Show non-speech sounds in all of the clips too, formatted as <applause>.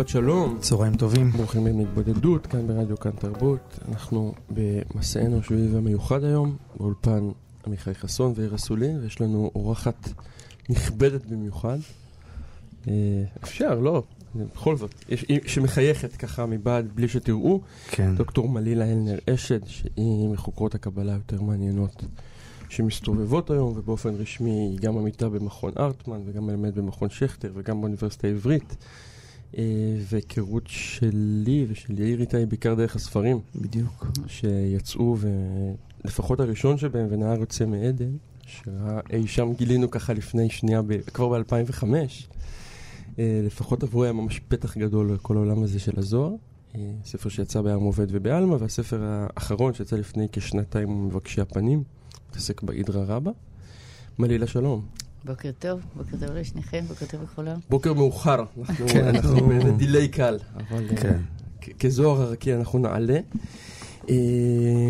שבת שלום, צהריים טובים. ברוכים הבאים להתבודדות, כאן ברדיו כאן תרבות. אנחנו במסענו השביעי והמיוחד היום, באולפן עמיחי חסון ואיר אסולין, ויש לנו אורחת נכבדת במיוחד. אה, אפשר, לא, בכל זאת, יש, שמחייכת ככה מבעד בלי שתראו. כן. דוקטור מלילה אלנר אשד, שהיא מחוקרות הקבלה היותר מעניינות שמסתובבות היום, ובאופן רשמי היא גם עמיתה במכון ארטמן, וגם מלמד במכון שכטר, וגם באוניברסיטה העברית. אה, והיכרות שלי ושל יאיר איתה היא בעיקר דרך הספרים בדיוק. שיצאו, ולפחות הראשון שבהם, ונהר יוצא מעדן, שאי שם גילינו ככה לפני שנייה, ב... כבר ב-2005, אה, לפחות עבורי היה ממש פתח גדול לכל העולם הזה של הזוהר. אה, ספר שיצא בעם עובד ובעלמא, והספר האחרון שיצא לפני כשנתיים מבקשי הפנים, מתעסק באידרא רבא. מלילה שלום. בוקר טוב, בוקר טוב לשניכם, בוקר טוב לכולם. בוקר מאוחר, אנחנו כן, אנחנו אנחנו- באיזה דיליי קל, כן. כזוהר הרקיע אנחנו נעלה. אה,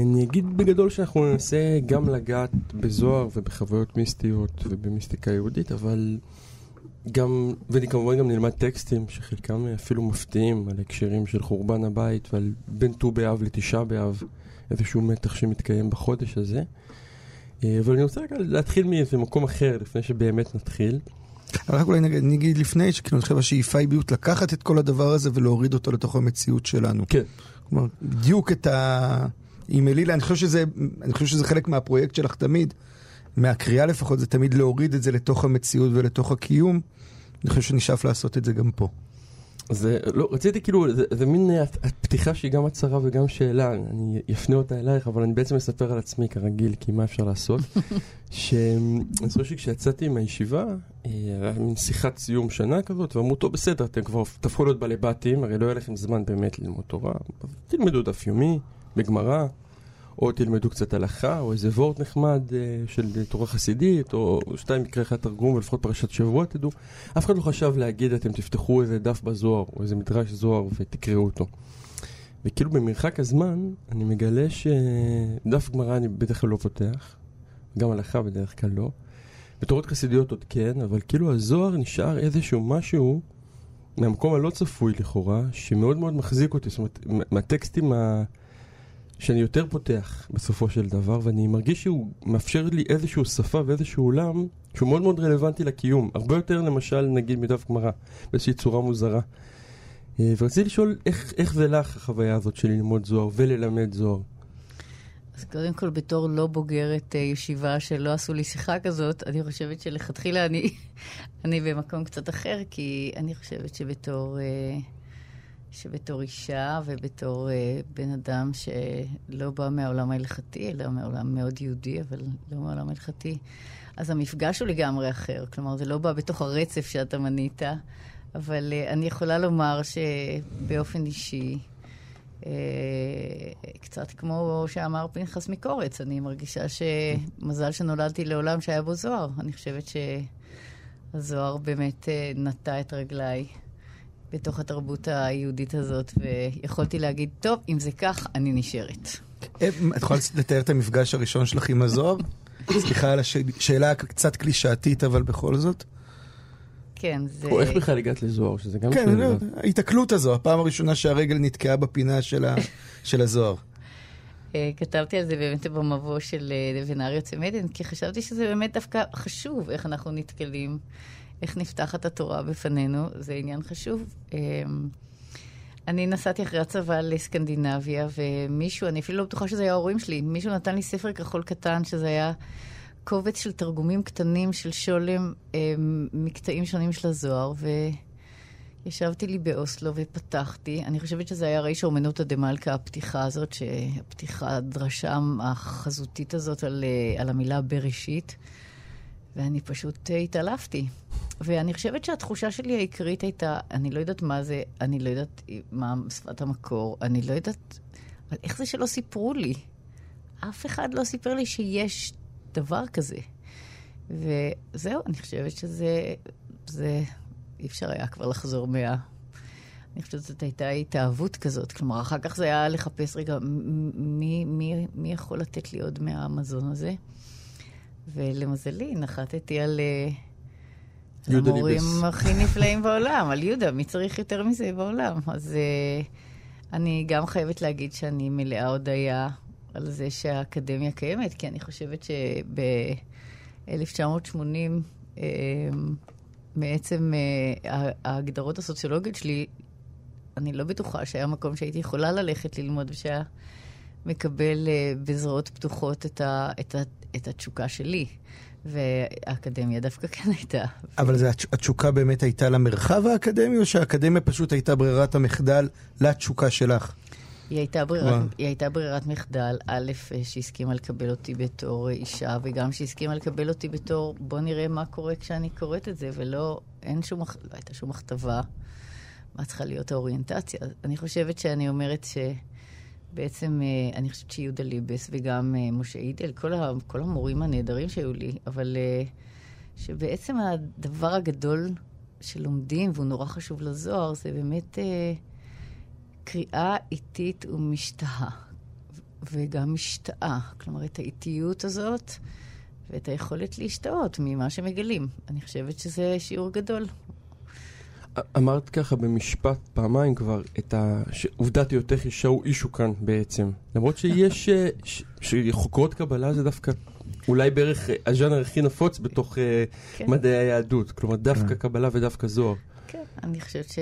אני אגיד בגדול שאנחנו ננסה גם לגעת בזוהר ובחוויות מיסטיות ובמיסטיקה יהודית, אבל גם, וכמובן גם נלמד טקסטים שחלקם אפילו מפתיעים על הקשרים של חורבן הבית ועל בין ט"ו באב לתשעה באב, איזשהו מתח שמתקיים בחודש הזה. אה, אבל אני רוצה להתחיל מאיזה מקום אחר לפני שבאמת נתחיל. אבל רק אולי נגיד, נגיד לפני, שכאילו אני חושב השאיפה היא בדיוק לקחת את כל הדבר הזה ולהוריד אותו לתוך המציאות שלנו. כן. כלומר, בדיוק את ה... עם אלילה, אני חושב שזה, אני חושב שזה חלק מהפרויקט שלך תמיד, מהקריאה לפחות, זה תמיד להוריד את זה לתוך המציאות ולתוך הקיום. אני חושב שנשאף לעשות את זה גם פה. זה, לא, רציתי כאילו, זה, זה מין אה, פתיחה שהיא גם הצהרה וגם שאלה, אני אפנה אותה אלייך, אבל אני בעצם אספר על עצמי כרגיל, כי מה אפשר לעשות? שאני זוכר שכשיצאתי מהישיבה, אה, היה מין שיחת סיום שנה כזאת, ואמרו, טוב, בסדר, אתם כבר תהפכו להיות בעלי בתים, הרי לא יהיה לכם זמן באמת ללמוד תורה, תלמדו דף יומי, בגמרא, או תלמדו קצת הלכה, או איזה וורט נחמד אה, של תורה חסידית, או שתיים מקרה אחד תרגום, ולפחות פרשת שבוע, תדעו. אף אחד לא חשב להגיד, אתם תפתחו איזה דף בזוהר, או איזה מדרש זוהר ותקראו אותו. וכאילו במרחק הזמן, אני מגלה שדף גמרא אני בדרך כלל לא פותח, גם הלכה בדרך כלל לא. ותורות חסידיות עוד כן, אבל כאילו הזוהר נשאר איזשהו משהו מהמקום הלא צפוי לכאורה, שמאוד מאוד מחזיק אותי, זאת אומרת, מה- מהטקסטים ה... שאני יותר פותח בסופו של דבר, ואני מרגיש שהוא מאפשר לי איזשהו שפה ואיזשהו עולם שהוא מאוד מאוד רלוונטי לקיום. הרבה יותר למשל, נגיד, מדף גמרא, באיזושהי צורה מוזרה. אה, ורציתי לשאול איך, איך זה לך החוויה הזאת של ללמוד זוהר וללמד זוהר. אז קודם כל, בתור לא בוגרת אה, ישיבה שלא עשו לי שיחה כזאת, אני חושבת שלכתחילה אני, <laughs> אני במקום קצת אחר, כי אני חושבת שבתור, אה, שבתור אישה ובתור אה, בן אדם שלא בא מהעולם ההלכתי, אלא מהעולם מאוד יהודי, אבל לא מהעולם ההלכתי, אז המפגש הוא לגמרי אחר. כלומר, זה לא בא בתוך הרצף שאתה מנית, אבל אה, אני יכולה לומר שבאופן אישי, אה, קצת כמו שאמר פנחס מקורץ, אני מרגישה שמזל שנולדתי לעולם שהיה בו זוהר. אני חושבת שהזוהר באמת אה, נטע את רגליי בתוך התרבות היהודית הזאת, ויכולתי להגיד, טוב, אם זה כך, אני נשארת. אה, את יכולה לתאר את המפגש הראשון שלך עם הזוהר? סליחה על השאלה קצת קלישאתית, אבל בכל זאת. כן, זה... או איך בכלל הגעת לזוהר, שזה גם כן, שאלה. לא, ההיתקלות הזו, הפעם הראשונה שהרגל נתקעה בפינה של ה- של הזוהר. אה, כתבתי על זה באמת במבוא של ונהר יוצא מדן, כי חשבתי שזה באמת דווקא חשוב איך אנחנו נתקלים, איך נפתחת התורה בפנינו, זה עניין חשוב. אה, אני נסעתי אחרי הצבא לסקנדינביה, ומישהו, אני אפילו לא בטוחה שזה היה ההורים שלי, מישהו נתן לי ספר כחול קטן, שזה היה קובץ של תרגומים קטנים של שולם, אה, מקטעים שונים של הזוהר, ו... ישבתי לי באוסלו ופתחתי, אני חושבת שזה היה ריש האומנותא דמלכה, הפתיחה הזאת, שהפתיחה, הדרשה החזותית הזאת על, אה, על המילה בראשית, ואני פשוט אה, התעלפתי. ואני חושבת שהתחושה שלי העיקרית הייתה, אני לא יודעת מה זה, אני לא יודעת מה שפת המקור, אני לא יודעת... אבל איך זה שלא סיפרו לי? אף אחד לא סיפר לי שיש דבר כזה. וזהו, אני חושבת שזה... זה... אי אפשר היה כבר לחזור מה... אני חושבת שזאת הייתה התאהבות כזאת. כלומר, אחר כך זה היה לחפש, רגע, מי, מי, מי יכול לתת לי עוד מהמזון הזה? ולמזלי, נחתתי על... אה, המורים. <laughs> הכי נפלאים בעולם, על יהודה, מי צריך יותר מזה בעולם? אז uh, אני גם חייבת להגיד שאני מלאה הודיה על זה שהאקדמיה קיימת, כי אני חושבת שב-1980, uh, מעצם uh, ההגדרות הסוציולוגיות שלי, אני לא בטוחה שהיה מקום שהייתי יכולה ללכת ללמוד ושהיה מקבל uh, בזרועות פתוחות את, ה, את, ה, את התשוקה שלי. והאקדמיה דווקא כן הייתה. אבל זה, התש- התשוקה באמת הייתה למרחב האקדמי, או שהאקדמיה פשוט הייתה ברירת המחדל לתשוקה שלך? היא הייתה. ברירת, היא הייתה ברירת מחדל, א', שהסכימה לקבל אותי בתור אישה, וגם שהסכימה לקבל אותי בתור, בוא נראה מה קורה כשאני קוראת את זה, ולא, אין שום, לא הייתה שום הכתבה מה צריכה להיות האוריינטציה. אני חושבת שאני אומרת שבעצם, אה, אני חושבת שיהודה ליבס וגם אה, משה אידל, כל, המורים הנהדרים שהיו לי, אבל אה, שבעצם הדבר הגדול שלומדים, והוא נורא חשוב לזוהר, זה באמת... אה, קריאה איטית ומשתהה, וגם משתאה. כלומר, את האיטיות הזאת ואת היכולת להשתאות ממה שמגלים. אני חושבת שזה שיעור גדול. אמרת ככה במשפט פעמיים כבר את ה... שעובדת היותך אישה הוא אישו כאן בעצם. למרות שיש... אה, שחוקרות קבלה זה דווקא אולי בערך אה, הז'אנר הכי נפוץ בתוך אה, כן. מדעי היהדות. כלומר דווקא כן. קבלה ודווקא זוהר. כן, אני חושבת ש...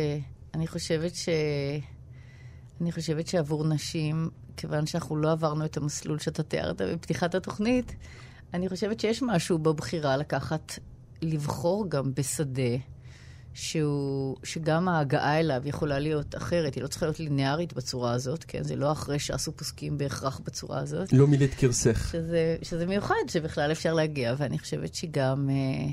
אני חושבת ש... אני חושבת שעבור נשים, כיוון שאנחנו לא עברנו את המסלול שאתה תיארת בפתיחת התוכנית, אני חושבת שיש משהו בבחירה לקחת, לבחור גם בשדה שהוא, שגם ההגעה אליו יכולה להיות אחרת, היא לא צריכה להיות ליניארית בצורה הזאת, כן? זה לא אחרי שעשו פוסקים בהכרח בצורה הזאת. לא מילאת קרסך. שזה, שזה מיוחד שבכלל אפשר להגיע, ואני חושבת שגם אה,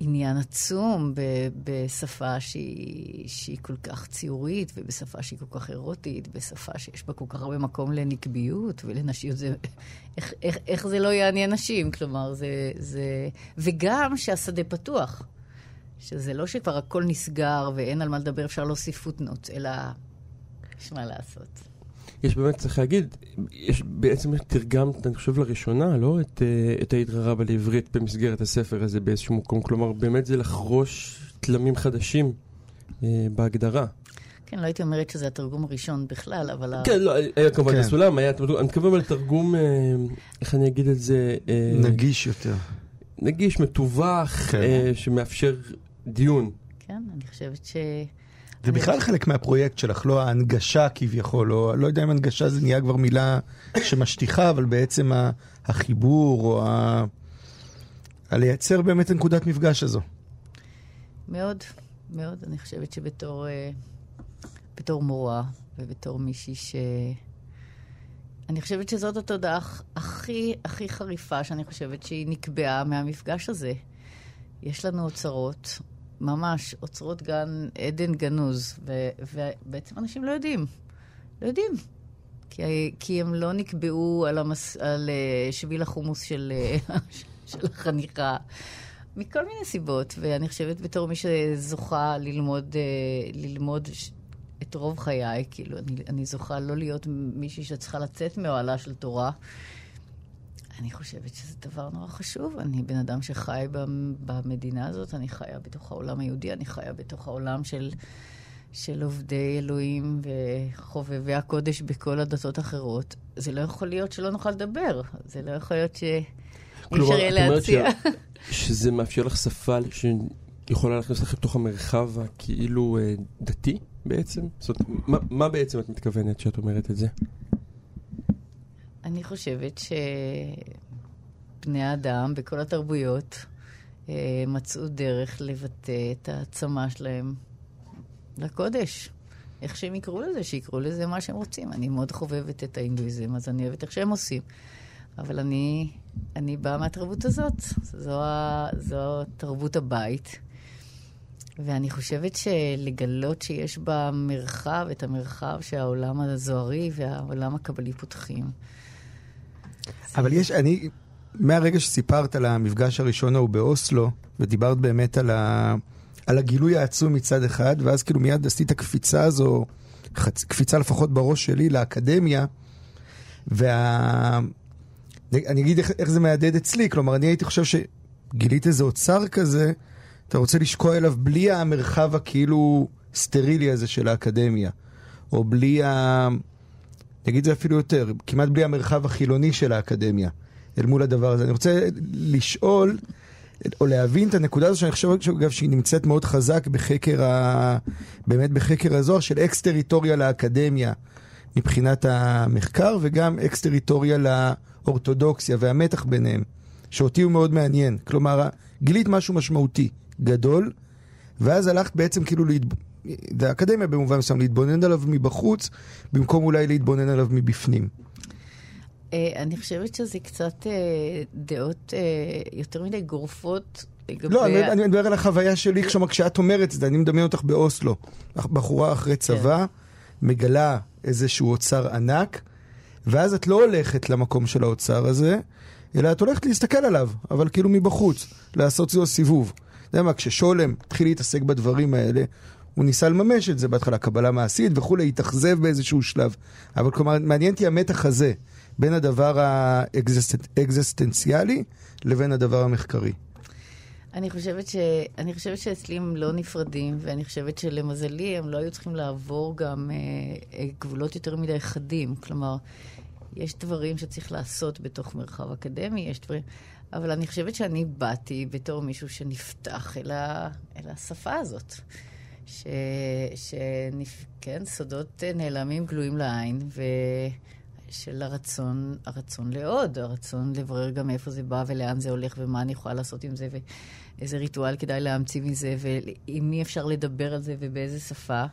עניין עצום ב, בשפה שהיא, שהיא כל כך ציורית, ובשפה שהיא כל כך אירוטית, בשפה שיש בה כל כך הרבה מקום לנקביות ולנשיות. זה, איך, איך, איך זה לא יעניין נשים? כלומר, זה, זה... וגם שהשדה פתוח. שזה לא שכבר הכל נסגר ואין על מה לדבר, אפשר להוסיף פוטנוט, אלא יש מה לעשות. יש באמת, צריך להגיד, יש בעצם תרגמת, אני חושב לראשונה, לא? את, אה, את היית רבה לעברית במסגרת הספר הזה באיזשהו מקום. כלומר, באמת זה לחרוש תלמים חדשים אה, בהגדרה. כן, לא הייתי אומרת שזה התרגום הראשון בכלל, אבל... ה- כן, לא, היה כמובן כן. את הסולם, היה, אני מתכוון לתרגום, אה, איך אני אגיד את זה? אה, נגיש יותר. נגיש, מתווך, כן. אה, שמאפשר דיון. כן, אני חושבת ש... זה בכלל חלק מהפרויקט שלך, לא ההנגשה כביכול, או לא יודע אם הנגשה זה נהיה כבר מילה שמשטיחה, אבל בעצם ה- החיבור, או ה... הלייצר באמת את נקודת מפגש הזו. מאוד, מאוד. אני חושבת שבתור אה, בתור מורה ובתור מישהי ש... אני חושבת שזאת התודעה הכ- הכי הכי חריפה שאני חושבת שהיא נקבעה מהמפגש הזה. יש לנו אוצרות, ממש אוצרות גן עדן גנוז, ו- ובעצם אנשים לא יודעים. לא יודעים. כי, כי הם לא נקבעו על, המס, על uh, שביל החומוס של, uh, <laughs> של החניכה, מכל מיני סיבות. ואני חושבת בתור מי שזוכה ללמוד, uh, ללמוד את רוב חיי, כאילו, אני, אני זוכה לא להיות מישהי שצריכה לצאת מאוהלה של תורה. אני חושבת שזה דבר נורא חשוב. אני בן אדם שחי במ- במדינה הזאת, אני חיה בתוך העולם היהודי, אני חיה בתוך העולם של, של עובדי אלוהים וחובבי הקודש בכל הדתות האחרות. זה לא יכול להיות שלא נוכל לדבר. זה לא יכול להיות שאי כלומר, אפשר יהיה את אומרת להציע. שזה מאפשר לך שפה שיכולה להכניס לך לתוך המרחב הכאילו אה, דתי בעצם? זאת אומרת, מה, מה בעצם את מתכוונת שאת אומרת את זה? אני חושבת שבני האדם בכל התרבויות אה, מצאו דרך לבטא את העצמה שלהם לקודש. איך שהם יקראו לזה, שיקראו לזה מה שהם רוצים. אני מאוד חובבת את ההינדואיזם, אז אני אוהבת איך שהם עושים. אבל אני, אני באה מהתרבות הזאת. זו, זו תרבות הבית. ואני חושבת שלגלות שיש במרחב, את המרחב שהעולם הזוהרי והעולם הקבלי פותחים. אבל יש, אני, מהרגע שסיפרת על המפגש הראשון ההוא באוסלו, ודיברת באמת על, ה, על הגילוי העצום מצד אחד, ואז כאילו מיד עשית קפיצה הזו, חצ, קפיצה לפחות בראש שלי, לאקדמיה, וה... אני אגיד איך, איך זה מהדהד אצלי, כלומר, אני הייתי חושב שגילית איזה אוצר כזה, אתה רוצה לשקוע אליו בלי המרחב הכאילו סטרילי הזה של האקדמיה, או בלי ה... את זה אפילו יותר, כמעט בלי המרחב החילוני של האקדמיה, אל מול הדבר הזה. אני רוצה לשאול, או להבין את הנקודה הזו, שאני חושב, אגב, שהיא נמצאת מאוד חזק בחקר ה... באמת בחקר הזוהר, של אקס-טריטוריה לאקדמיה מבחינת המחקר, וגם אקס-טריטוריה לאורתודוקסיה והמתח ביניהם, שאותי הוא מאוד מעניין. כלומר, גילית משהו משמעותי, גדול, ואז הלכת בעצם כאילו להתב... זה האקדמיה במובן מסוים, להתבונן עליו מבחוץ, במקום אולי להתבונן עליו מבפנים. אה, אני חושבת שזה קצת אה, דעות אה, יותר מדי גורפות. לא, אני מדבר על החוויה שלי, כשאת אומרת את זה, אני מדמיין אותך באוסלו. בחורה אחרי כן. צבא, מגלה איזשהו אוצר ענק, ואז את לא הולכת למקום של האוצר הזה, אלא את הולכת להסתכל עליו, אבל כאילו מבחוץ, לעשות זו סיבוב. אתה יודע מה, כששולם התחיל להתעסק בדברים האלה, הוא ניסה לממש את זה בהתחלה, קבלה מעשית וכולי, התאכזב באיזשהו שלב. אבל כלומר, מעניין אותי המתח הזה, בין הדבר האקזיסטנציאלי לבין הדבר המחקרי. אני חושבת, ש... אני חושבת שאצלי הם לא נפרדים, ואני חושבת שלמזלי הם לא היו צריכים לעבור גם אה, אה, גבולות יותר מדי חדים. כלומר, יש דברים שצריך לעשות בתוך מרחב אקדמי, יש דברים... אבל אני חושבת שאני באתי בתור מישהו שנפתח אל, ה... אל השפה הזאת. ש... שנפ... כן, סודות נעלמים גלויים לעין, ושל הרצון, הרצון לעוד, הרצון לברר גם מאיפה זה בא ולאן זה הולך ומה אני יכולה לעשות עם זה ואיזה ריטואל כדאי להמציא מזה ועם מי אפשר לדבר על זה ובאיזה שפה.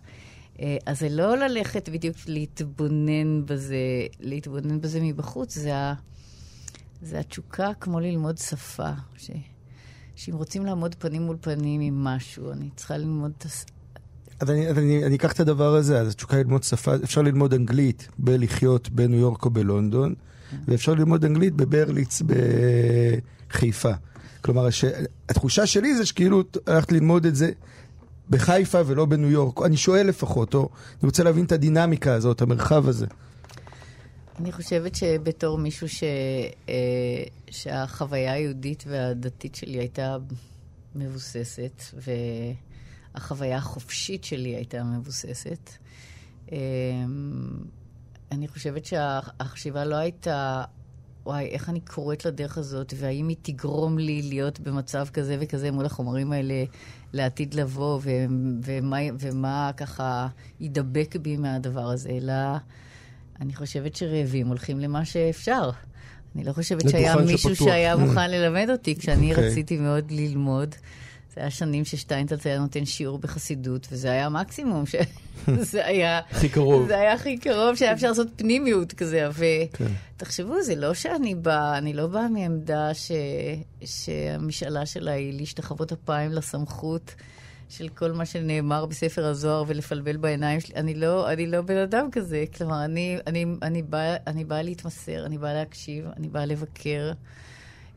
אה, אז זה לא ללכת בדיוק להתבונן בזה, להתבונן בזה מבחוץ, זה, ה... זה התשוקה כמו ללמוד שפה. ש... שאם רוצים לעמוד פנים מול פנים עם משהו, אני צריכה ללמוד את הס... אז אני, אני, אני אקח את הדבר הזה, אז התשוקה ללמוד שפה, אפשר ללמוד אנגלית בלחיות בניו יורק או בלונדון, ואפשר ללמוד אנגלית בברליץ בחיפה. כלומר, הש... התחושה שלי זה שכאילו הלכת ללמוד את זה בחיפה ולא בניו יורק. אני שואל לפחות, או אני רוצה להבין את הדינמיקה הזאת, המרחב הזה. אני חושבת שבתור מישהו ש... אה, שהחוויה היהודית והדתית שלי הייתה מבוססת, ו... החוויה החופשית שלי הייתה מבוססת. אמ, אני חושבת שהחשיבה לא הייתה, וואי, איך אני קוראת לדרך הזאת, והאם היא תגרום לי להיות במצב כזה וכזה מול החומרים האלה לעתיד לבוא, ו- ומה, ומה ככה ידבק בי מהדבר הזה, אלא אני חושבת שרעבים הולכים למה שאפשר. אני לא חושבת שהיה מישהו שפתוח. שהיה מוכן ללמד אותי כשאני okay. אוקיי. רציתי מאוד ללמוד. זה היה שנים ששטיינטלץ היה נותן שיעור בחסידות, וזה היה המקסימום, שזה <laughs> היה... הכי קרוב. זה היה הכי קרוב שהיה אפשר לעשות פנימיות כזה. ותחשבו, כן. זה לא שאני באה, אני לא באה מעמדה ש... שהמשאלה שלה היא להשתחוות אפיים לסמכות. של כל מה שנאמר בספר הזוהר ולפלבל בעיניים שלי. אני לא, אני לא בן אדם כזה. כלומר, אני, אני, אני באה בא להתמסר, אני באה להקשיב, אני באה לבקר.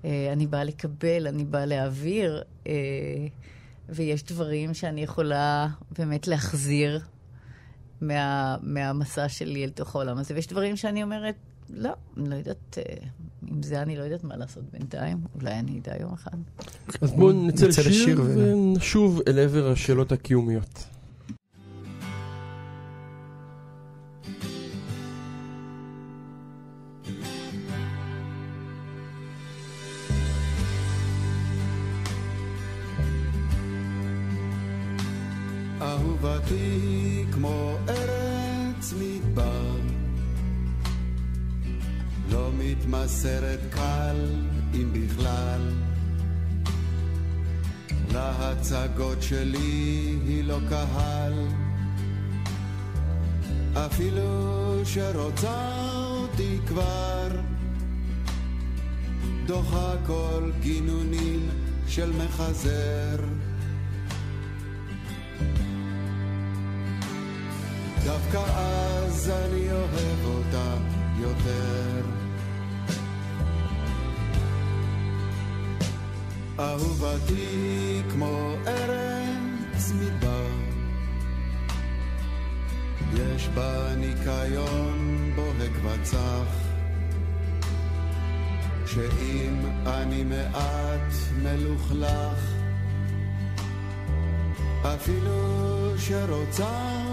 אה, אני באה לקבל, אני באה להעביר, אה, ויש דברים שאני יכולה באמת להחזיר מה, מהמסע שלי אל תוך העולם הזה, ויש דברים שאני אומרת, לא, אני לא יודעת, אה, עם זה אני לא יודעת מה לעשות בינתיים, אולי אני אדע יום אחד. אז בואו נצא לשיר ונשוב אל עבר השאלות הקיומיות. אהובתי כמו ארץ מדבר, לא מתמסרת קל אם בכלל. להצגות שלי היא לא קהל, אפילו שרוצה אותי כבר, דוחה כל גינונים של מחזר. דווקא אז אני אוהב אותה יותר. אהובתי כמו ארץ מדבר, יש בה ניקיון בוהק וצח, שאם אני מעט מלוכלך, אפילו שרוצה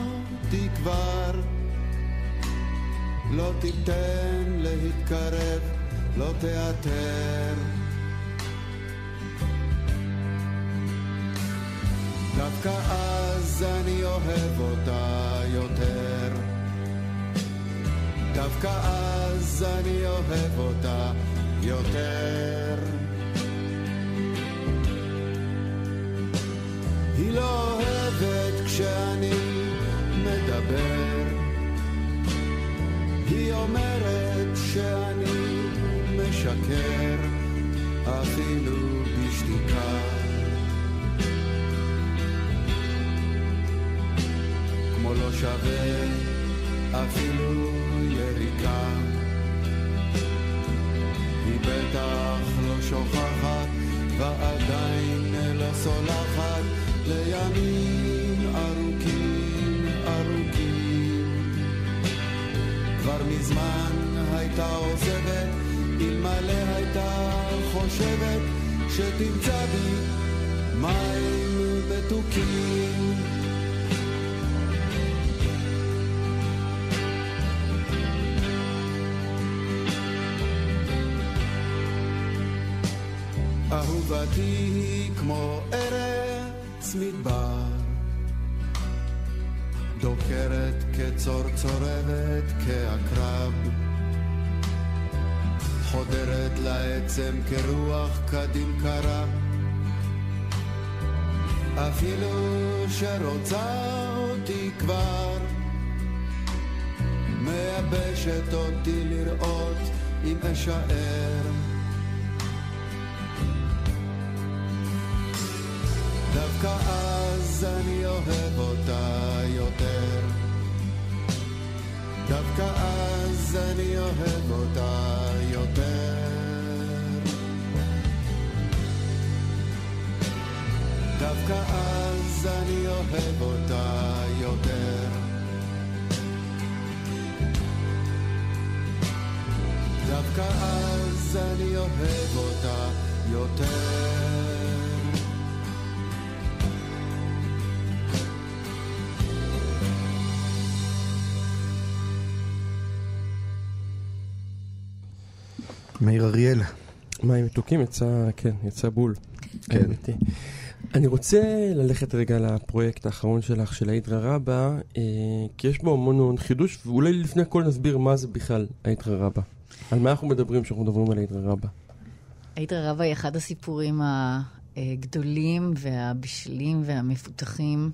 אותי כבר, לא תיתן להתקרב, לא תיעתר. דווקא אז אני אוהב אותה יותר. דווקא אז אני אוהב אותה יותר. היא לא אוהבת כשאני היא אומרת שאני משקר, אפילו בשתיקה. כמו לא שווה אפילו יריקה. היא בטח לא שוכחת ועדיין לא סולחת לימים ארוכים כבר מזמן הייתה עוזבת, אלמלא הייתה חושבת שתמצא בי מים מתוקים. אהובתי היא כמו ארץ מדבר, דוקרת כצור צורבת כעקרב, חודרת לעצם כרוח קדים קרה, אפילו שרוצה אותי כבר, מייבשת אותי לראות אם אשאר. דווקא אז אני אוהב אותה יותר. דווקא אז אני אוהב אותה יותר. דווקא אז אני אוהב אותה יותר. דווקא אז אני אוהב אותה יותר. מאיר אריאל. מים מתוקים יצא, כן, יצא בול. כן. האמת היא. אני רוצה ללכת רגע לפרויקט האחרון שלך, של ההידרא רבא, אה, כי יש בו המון המון חידוש, ואולי לפני הכל נסביר מה זה בכלל ההידרא רבא. על מה אנחנו מדברים כשאנחנו מדברים על ההידרא רבא. ההידרא רבא היא אחד הסיפורים הגדולים והבשלים והמפותחים,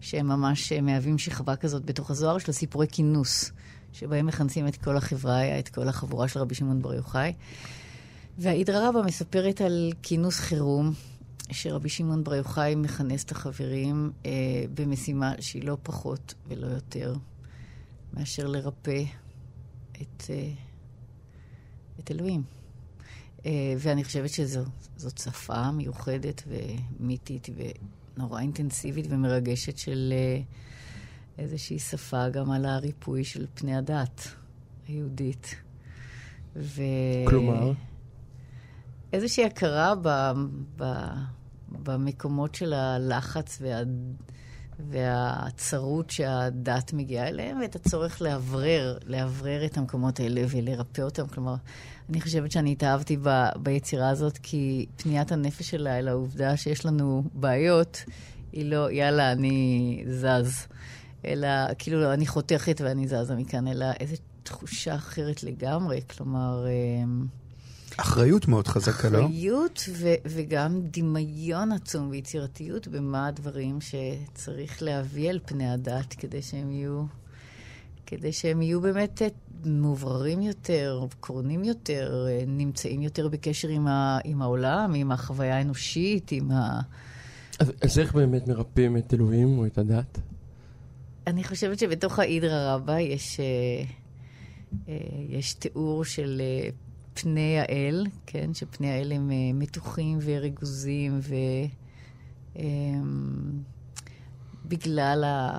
שהם ממש מהווים שכבה כזאת בתוך הזוהר של סיפורי כינוס, שבהם מכנסים את כל החברה, את כל החבורה של רבי שמעון בר יוחאי. וההידרא רבא מספרת על כינוס חירום, שרבי שמעון בר יוחאי מכנס את החברים אה, במשימה שהיא לא פחות ולא יותר מאשר לרפא את, אה, את אלוהים. אה, ואני חושבת שזאת שפה מיוחדת ומיתית ונורא אינטנסיבית ומרגשת של אה, איזושהי שפה גם על הריפוי של פני הדת היהודית. ו... כלומר? איזושהי הכרה ב, ב, במקומות של הלחץ וה, והצרות שהדת מגיעה אליהם, ואת הצורך לאוורר, לאוורר את המקומות האלה ולרפא אותם. כלומר, אני חושבת שאני התאהבתי ב, ביצירה הזאת, כי פניית הנפש שלה אל העובדה שיש לנו בעיות, היא לא, יאללה, אני זז. אלא, כאילו, אני חותכת ואני זזה מכאן, אלא איזו תחושה אחרת לגמרי. כלומר... אחריות מאוד חזקה, לא? אחריות ו- וגם דמיון עצום ויצירתיות במה הדברים שצריך להביא על פני הדת כדי שהם יהיו, כדי שהם יהיו באמת מאובררים יותר, קורנים יותר, נמצאים יותר בקשר עם, ה- עם העולם, עם החוויה האנושית, עם ה... אז, אז איך באמת מרפאים את אלוהים או את הדת? אני חושבת שבתוך האידרא רבה יש, אה, אה, יש תיאור של אה, פני האל, כן? שפני האל הם מתוחים וריגוזים, ובגלל אה,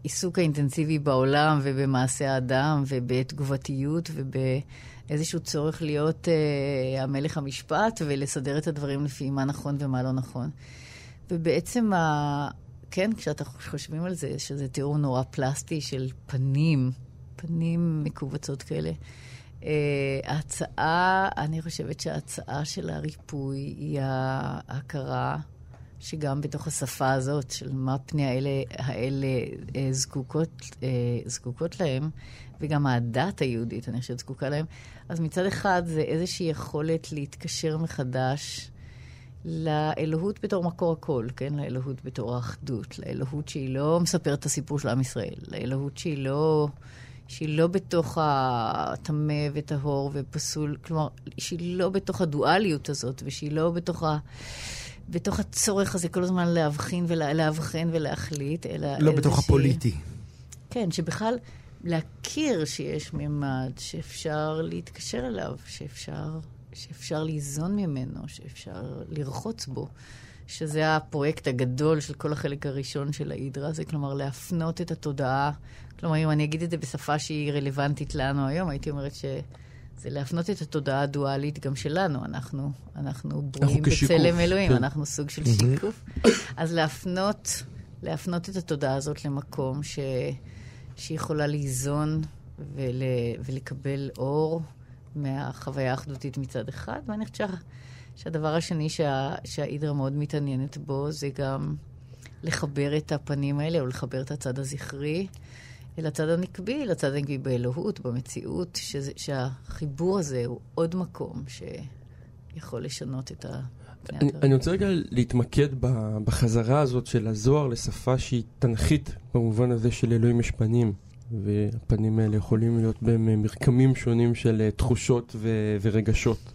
העיסוק האינטנסיבי בעולם ובמעשה האדם ובתגובתיות ובאיזשהו צורך להיות המלך המשפט ולסדר את הדברים לפי מה נכון ומה לא נכון. ובעצם. כן, כשאתה חושבים על זה, שזה תיאור נורא פלסטי של פנים, פנים מקובצות כאלה. Uh, ההצעה, אני חושבת שההצעה של הריפוי היא ההכרה שגם בתוך השפה הזאת, של מה פני האלה, האלה uh, זקוקות, uh, זקוקות להם, וגם הדת היהודית, אני חושבת, זקוקה להם, אז מצד אחד זה איזושהי יכולת להתקשר מחדש לאלוהות בתור מקור הכל, כן? לאלוהות בתור האחדות, לאלוהות שהיא לא מספרת את הסיפור של עם ישראל, לאלוהות שהיא לא... שהיא לא בתוך הטמא וטהור ופסול, כלומר, שהיא לא בתוך הדואליות הזאת, ושהיא לא בתוך, ה, בתוך הצורך הזה כל הזמן להבחין ולאבחן ולהחליט, אלא... לא בתוך שהיא... הפוליטי. כן, שבכלל להכיר שיש ממד שאפשר להתקשר אליו, שאפשר, שאפשר ליזון ממנו, שאפשר לרחוץ בו. שזה הפרויקט הגדול של כל החלק הראשון של ההידרה, זה כלומר להפנות את התודעה. כלומר, אם אני אגיד את זה בשפה שהיא רלוונטית לנו היום, הייתי אומרת שזה להפנות את התודעה הדואלית גם שלנו. אנחנו, אנחנו ברואים בצלם אלוהים, כן. אנחנו סוג של שיקוף. אז להפנות, להפנות את התודעה הזאת למקום ש, שיכולה ליזון ול, ולקבל אור מהחוויה האחדותית מצד אחד, ואני חושבת שה... שהדבר השני שה, שהאידרה מאוד מתעניינת בו זה גם לחבר את הפנים האלה, או לחבר את הצד הזכרי אל הצד הנקבי, לצד הנקבי באלוהות, במציאות, שזה, שהחיבור הזה הוא עוד מקום שיכול לשנות את ה... אני, אני רוצה רגע להתמקד בחזרה הזאת של הזוהר לשפה שהיא תנחית במובן הזה של אלוהים יש פנים. והפנים האלה יכולים להיות בהם מרקמים שונים של אה, תחושות ו- ורגשות.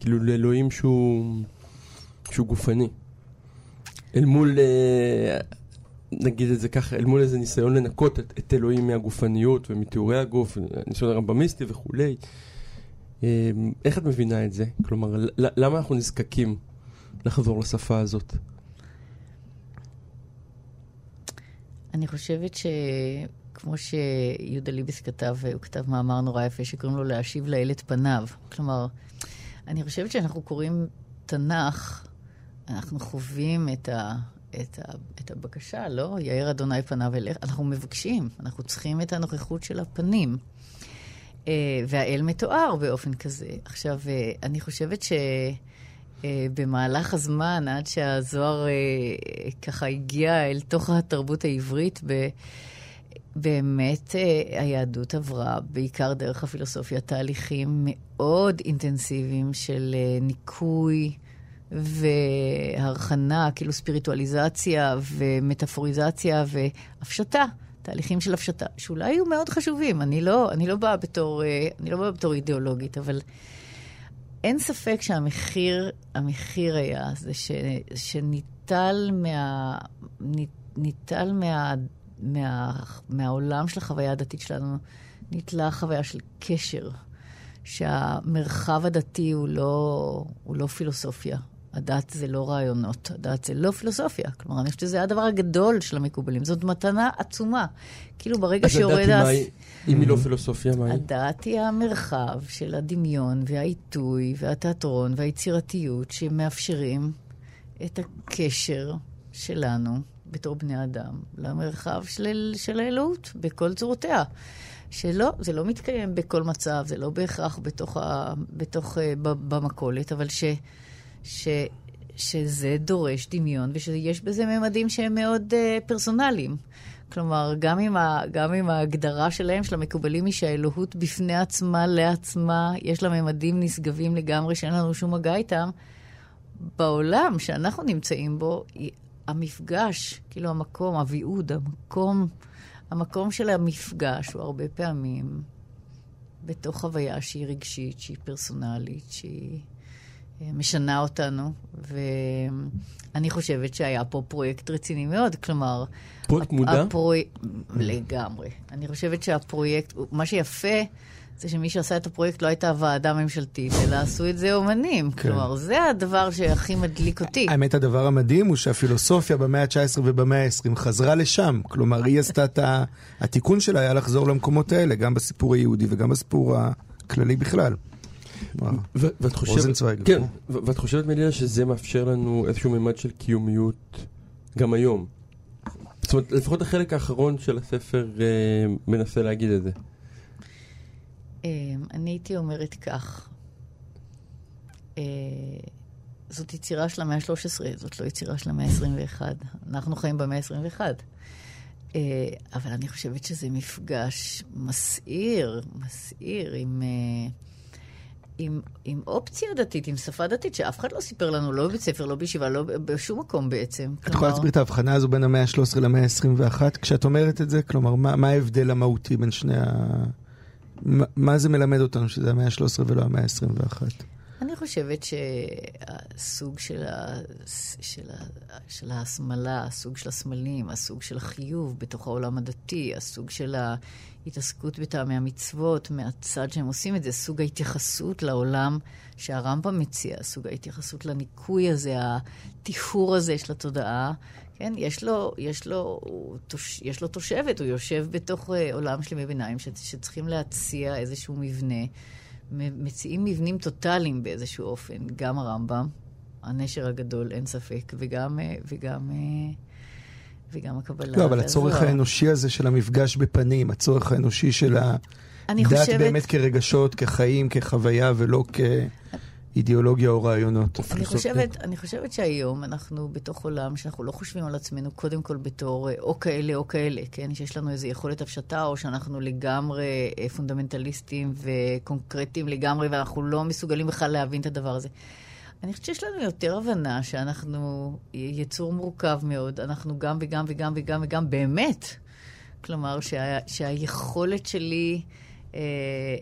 כאילו לאלוהים שהוא, שהוא גופני. אל מול, אה, נגיד את זה ככה, אל מול איזה ניסיון לנקות את, את אלוהים מהגופניות ומתיאורי הגוף, ניסיון הרמב"מיסטי וכולי. אה, איך את מבינה את זה? כלומר, למה אנחנו נזקקים לחזור לשפה הזאת? אני חושבת שכמו שיהודה ליבס כתב, הוא כתב מאמר נורא יפה שקוראים לו להשיב לאל את פניו. כלומר, אני חושבת שאנחנו קוראים תנ"ך, אנחנו חווים את, ה, את, ה, את הבקשה, לא? יאיר אדוני פניו אליך. אנחנו מבקשים, אנחנו צריכים את הנוכחות של הפנים. Uh, והאל מתואר באופן כזה. עכשיו, uh, אני חושבת שבמהלך uh, הזמן, עד שהזוהר uh, ככה הגיע אל תוך התרבות העברית, ב... באמת אה, היהדות עברה, בעיקר דרך הפילוסופיה, תהליכים מאוד אינטנסיביים של אה, ניקוי והרחנה, כאילו ספיריטואליזציה ומטאפוריזציה והפשטה. תהליכים של הפשטה, שאולי היו מאוד חשובים. אני לא, אני לא באה בתור, אה, אני לא באה בתור אידיאולוגית, אבל אין ספק שהמחיר, המחיר היה זה ש, שניטל מה... ניטל מה... מה, מהעולם של החוויה הדתית שלנו נתלה חוויה של קשר, שהמרחב הדתי הוא לא, הוא לא פילוסופיה. הדת זה לא רעיונות, הדת זה לא פילוסופיה. כלומר, אני חושבת שזה הדבר הגדול של המקובלים. זאת מתנה עצומה. כאילו ברגע שיורד... אז הדת היא, אם היא לא פילוסופיה, מה היא? הדת היא המרחב של הדמיון והעיתוי והתיאטרון והיצירתיות שמאפשרים את הקשר שלנו בתור בני אדם למרחב של, של האלוהות בכל צורותיה. שלא, זה לא מתקיים בכל מצב, זה לא בהכרח בתוך, ה, בתוך uh, במכולת, אבל ש, ש, שזה דורש דמיון ושיש בזה ממדים שהם מאוד uh, פרסונליים. כלומר, גם עם, ה, גם עם ההגדרה שלהם, של המקובלים, היא שהאלוהות בפני עצמה, לעצמה, יש לה ממדים נשגבים לגמרי, שאין לנו שום מגע איתם. בעולם שאנחנו נמצאים בו, המפגש, כאילו המקום, הוויעוד, המקום, המקום של המפגש הוא הרבה פעמים בתוך חוויה שהיא רגשית, שהיא פרסונלית, שהיא משנה אותנו, ואני חושבת שהיה פה פרויקט רציני מאוד, כלומר... פרויקט מודע? הפרוי... לגמרי. אני חושבת שהפרויקט, מה שיפה... זה שמי שעשה את הפרויקט לא הייתה ועדה ממשלתית, אלא עשו את זה אומנים. כן. כלומר, זה הדבר שהכי מדליק אותי. האמת, הדבר המדהים הוא שהפילוסופיה במאה ה-19 ובמאה ה-20 חזרה לשם. כלומר, היא עשתה את התיקון שלה היה לחזור למקומות האלה, גם בסיפור היהודי וגם בסיפור הכללי בכלל. ואת חושבת, כן, ואת חושבת מלילה שזה מאפשר לנו איזשהו מימד של קיומיות גם היום. זאת אומרת, לפחות החלק האחרון של הספר אה, מנסה להגיד את זה. אה, אני הייתי אומרת כך, אה, זאת יצירה של המאה ה-13, זאת לא יצירה של המאה ה-21. אנחנו חיים במאה ה-21. אה, אבל אני חושבת שזה מפגש מסעיר, מסעיר עם... עם, עם אופציה דתית, עם שפה דתית, שאף אחד לא סיפר לנו, לא בבית ספר, לא בישיבה, לא בשום מקום בעצם. את יכולה להסביר את ההבחנה הזו בין המאה ה-13 למאה ה-21? כשאת אומרת את זה, כלומר, מה, מה ההבדל המהותי בין שני ה... מה זה מלמד אותנו שזה המאה ה-13 ולא המאה ה-21? אני חושבת שהסוג של, ה... של, ה... של ההסמלה, הסוג של הסמלים, הסוג של החיוב בתוך העולם הדתי, הסוג של ההתעסקות בטעמי המצוות, מהצד שהם עושים את זה, סוג ההתייחסות לעולם שהרמב"ם מציע, סוג ההתייחסות לניקוי הזה, הטיהור הזה של התודעה, כן, יש לו, יש לו, תוש, יש לו תושבת, הוא יושב בתוך uh, עולם של ימי ביניים ש, שצריכים להציע איזשהו מבנה. מציעים מבנים טוטאליים באיזשהו אופן, גם הרמב"ם, הנשר הגדול, אין ספק, וגם, אה, וגם, אה, וגם הקבלה. לא, אבל הצורך לא. האנושי הזה של המפגש בפנים, הצורך האנושי של הדת חושבת... באמת כרגשות, כחיים, כחוויה, ולא כ... אידיאולוגיה או רעיונות. אני חושבת, אני חושבת שהיום אנחנו בתוך עולם שאנחנו לא חושבים על עצמנו קודם כל בתור אה, או כאלה או כאלה, כן? שיש לנו איזו יכולת הפשטה, או שאנחנו לגמרי אה, פונדמנטליסטים וקונקרטיים לגמרי, ואנחנו לא מסוגלים בכלל להבין את הדבר הזה. אני חושבת שיש לנו יותר הבנה שאנחנו יצור מורכב מאוד, אנחנו גם וגם וגם וגם וגם באמת. כלומר, שה, שהיכולת שלי אה,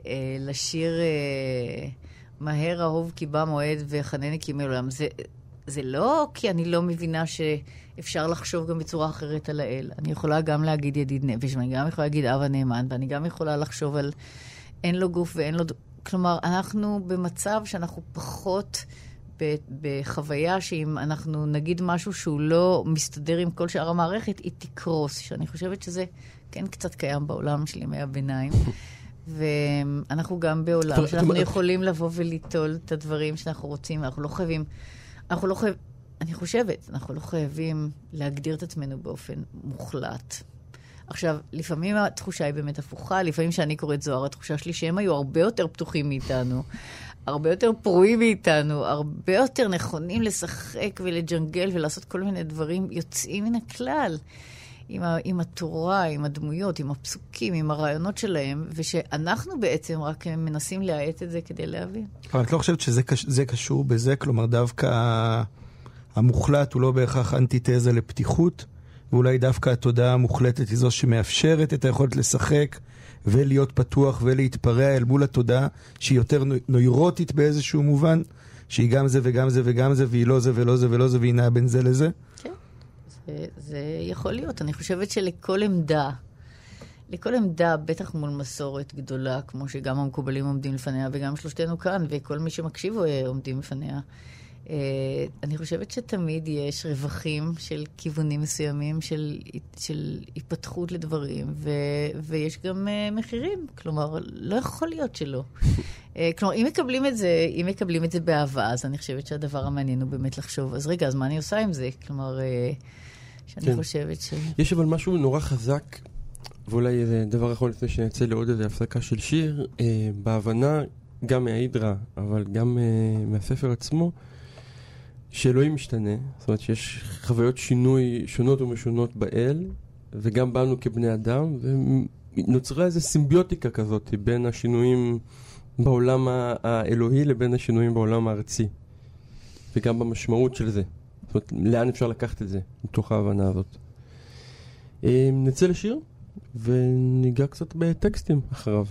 אה, לשיר... אה, מהר אהוב כי בא מועד וחנני כי מעולם. זה, זה לא כי אני לא מבינה שאפשר לחשוב גם בצורה אחרת על האל. אני יכולה גם להגיד ידיד נפש, ואני גם יכולה להגיד אב הנאמן, ואני גם יכולה לחשוב על אין לו גוף ואין לו... כלומר, אנחנו במצב שאנחנו פחות... בחוויה שאם אנחנו נגיד משהו שהוא לא מסתדר עם כל שאר המערכת, היא תקרוס. שאני חושבת שזה כן קצת קיים בעולם של ימי הביניים. ואנחנו גם בעולם שאנחנו יכולים לבוא וליטול את הדברים שאנחנו רוצים, אנחנו לא חייבים, אנחנו לא חייבים, אני חושבת, אנחנו לא חייבים להגדיר את עצמנו באופן מוחלט. עכשיו, לפעמים התחושה היא באמת הפוכה, לפעמים כשאני קוראת זוהר, התחושה שלי שהם היו הרבה יותר פתוחים מאיתנו, הרבה יותר פרועים מאיתנו, הרבה יותר נכונים לשחק ולג'נגל ולעשות כל מיני דברים יוצאים מן הכלל. עם, ה, עם התורה, עם הדמויות, עם הפסוקים, עם הרעיונות שלהם, ושאנחנו בעצם רק מנסים להאט את זה כדי להבין. אבל את לא חושבת שזה קש, קשור בזה? כלומר, דווקא המוחלט הוא לא בהכרח אנטיתזה לפתיחות, ואולי דווקא התודעה המוחלטת היא זו שמאפשרת את היכולת לשחק ולהיות פתוח ולהתפרע אל מול התודעה שהיא יותר נוירוטית באיזשהו מובן, שהיא גם זה וגם זה וגם זה, והיא לא זה ולא זה ולא זה, והיא נעה בין זה לזה? זה יכול להיות. אני חושבת שלכל עמדה, לכל עמדה, בטח מול מסורת גדולה, כמו שגם המקובלים עומדים לפניה וגם שלושתנו כאן, וכל מי שמקשיב אה, עומדים לפניה, אה, אני חושבת שתמיד יש רווחים של כיוונים מסוימים, של, של היפתחות לדברים, ו, ויש גם uh, מחירים. כלומר, לא יכול להיות שלא. כלומר, אם מקבלים את זה, אם מקבלים את זה באהבה, אז אני חושבת שהדבר המעניין הוא באמת לחשוב, אז רגע, אז מה אני עושה עם זה? כלומר... שאני כן. חושבת ש... יש אבל משהו נורא חזק, ואולי איזה דבר אחרון לפני שנצא לעוד איזה הפסקה של שיר, אה, בהבנה, גם מההידרה, אבל גם אה, מהספר עצמו, שאלוהים משתנה, זאת אומרת שיש חוויות שינוי שונות ומשונות באל, וגם בנו כבני אדם, ונוצרה איזו סימביוטיקה כזאת בין השינויים בעולם האלוהי לבין השינויים בעולם הארצי, וגם במשמעות של זה. זאת אומרת, לאן אפשר לקחת את זה, מתוך ההבנה הזאת. אה, נצא לשיר, וניגע קצת בטקסטים אחריו.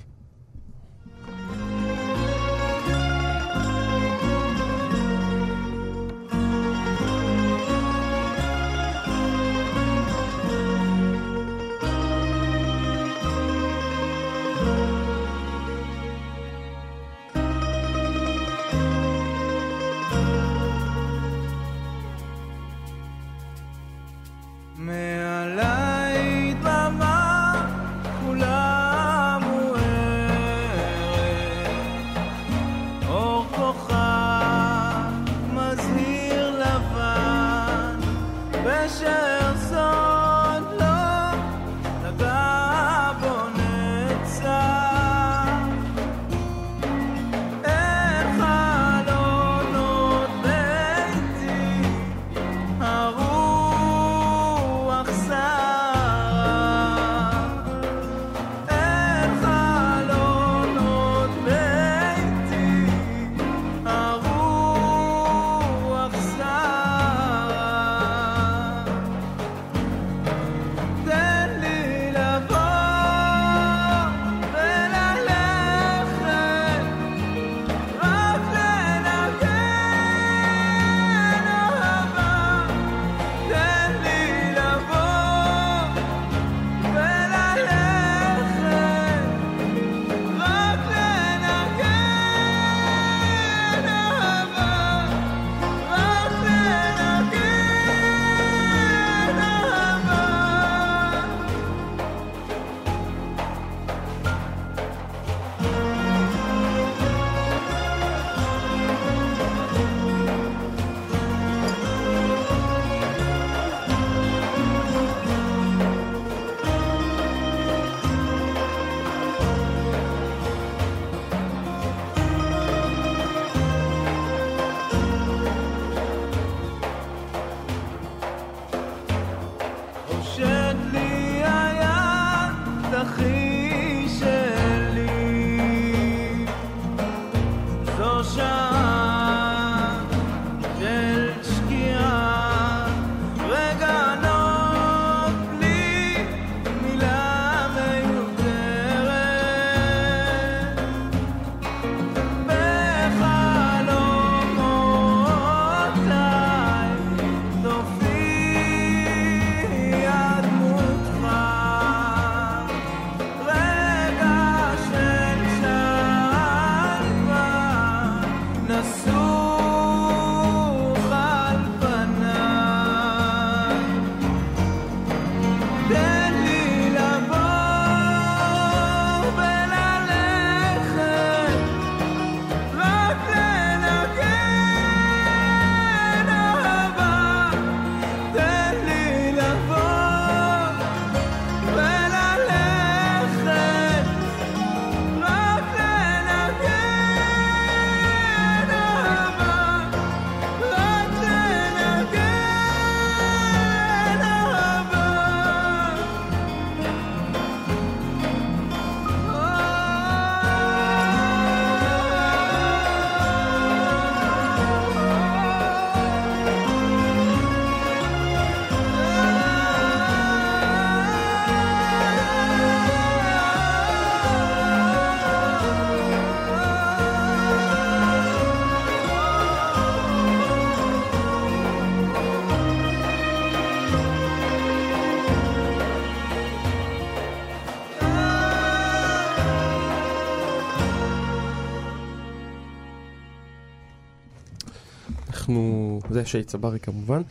זה שי צברי כמובן,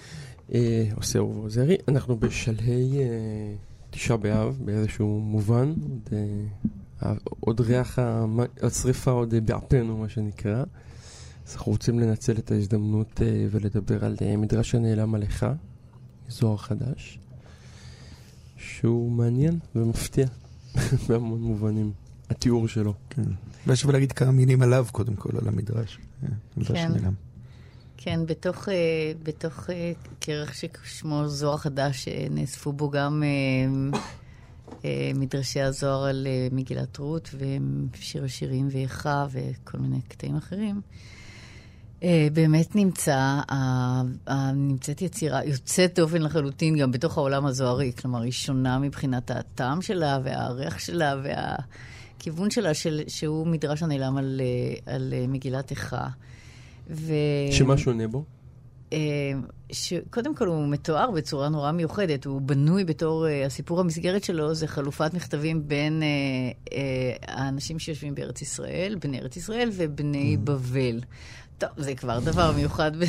אה, עושה אור ועוזרי, אנחנו בשלהי אה, תשעה באב באיזשהו מובן, עוד, אה, עוד ריח השריפה עוד אה, באפנו מה שנקרא, אז אנחנו רוצים לנצל את ההזדמנות אה, ולדבר על אה, מדרש הנעלם עליך, זוהר חדש, שהוא מעניין ומפתיע <laughs> בהמון מובנים, התיאור שלו. כן. אולי שווה להגיד כמה מילים עליו קודם כל, על המדרש. אה, המדרש כן. כן, בתוך, אה, בתוך אה, כרך ששמו זוהר חדש, אה, נאספו בו גם מדרשי הזוהר על מגילת רות, ושיר השירים ואיכה וכל מיני קטעים אחרים. באמת נמצא, נמצאת יצירה יוצאת דופן לחלוטין גם בתוך העולם הזוהרי, כלומר, היא שונה מבחינת הטעם שלה והריח שלה והכיוון שלה, של, שהוא מדרש הנעלם על, על מגילת איכה. ו... שמה שונה בו? אה, שקודם כל הוא מתואר בצורה נורא מיוחדת, הוא בנוי בתור, אה, הסיפור המסגרת שלו זה חלופת מכתבים בין אה, האנשים שיושבים בארץ ישראל, בני ארץ ישראל ובני בבל. טוב, זה כבר דבר מיוחד ב-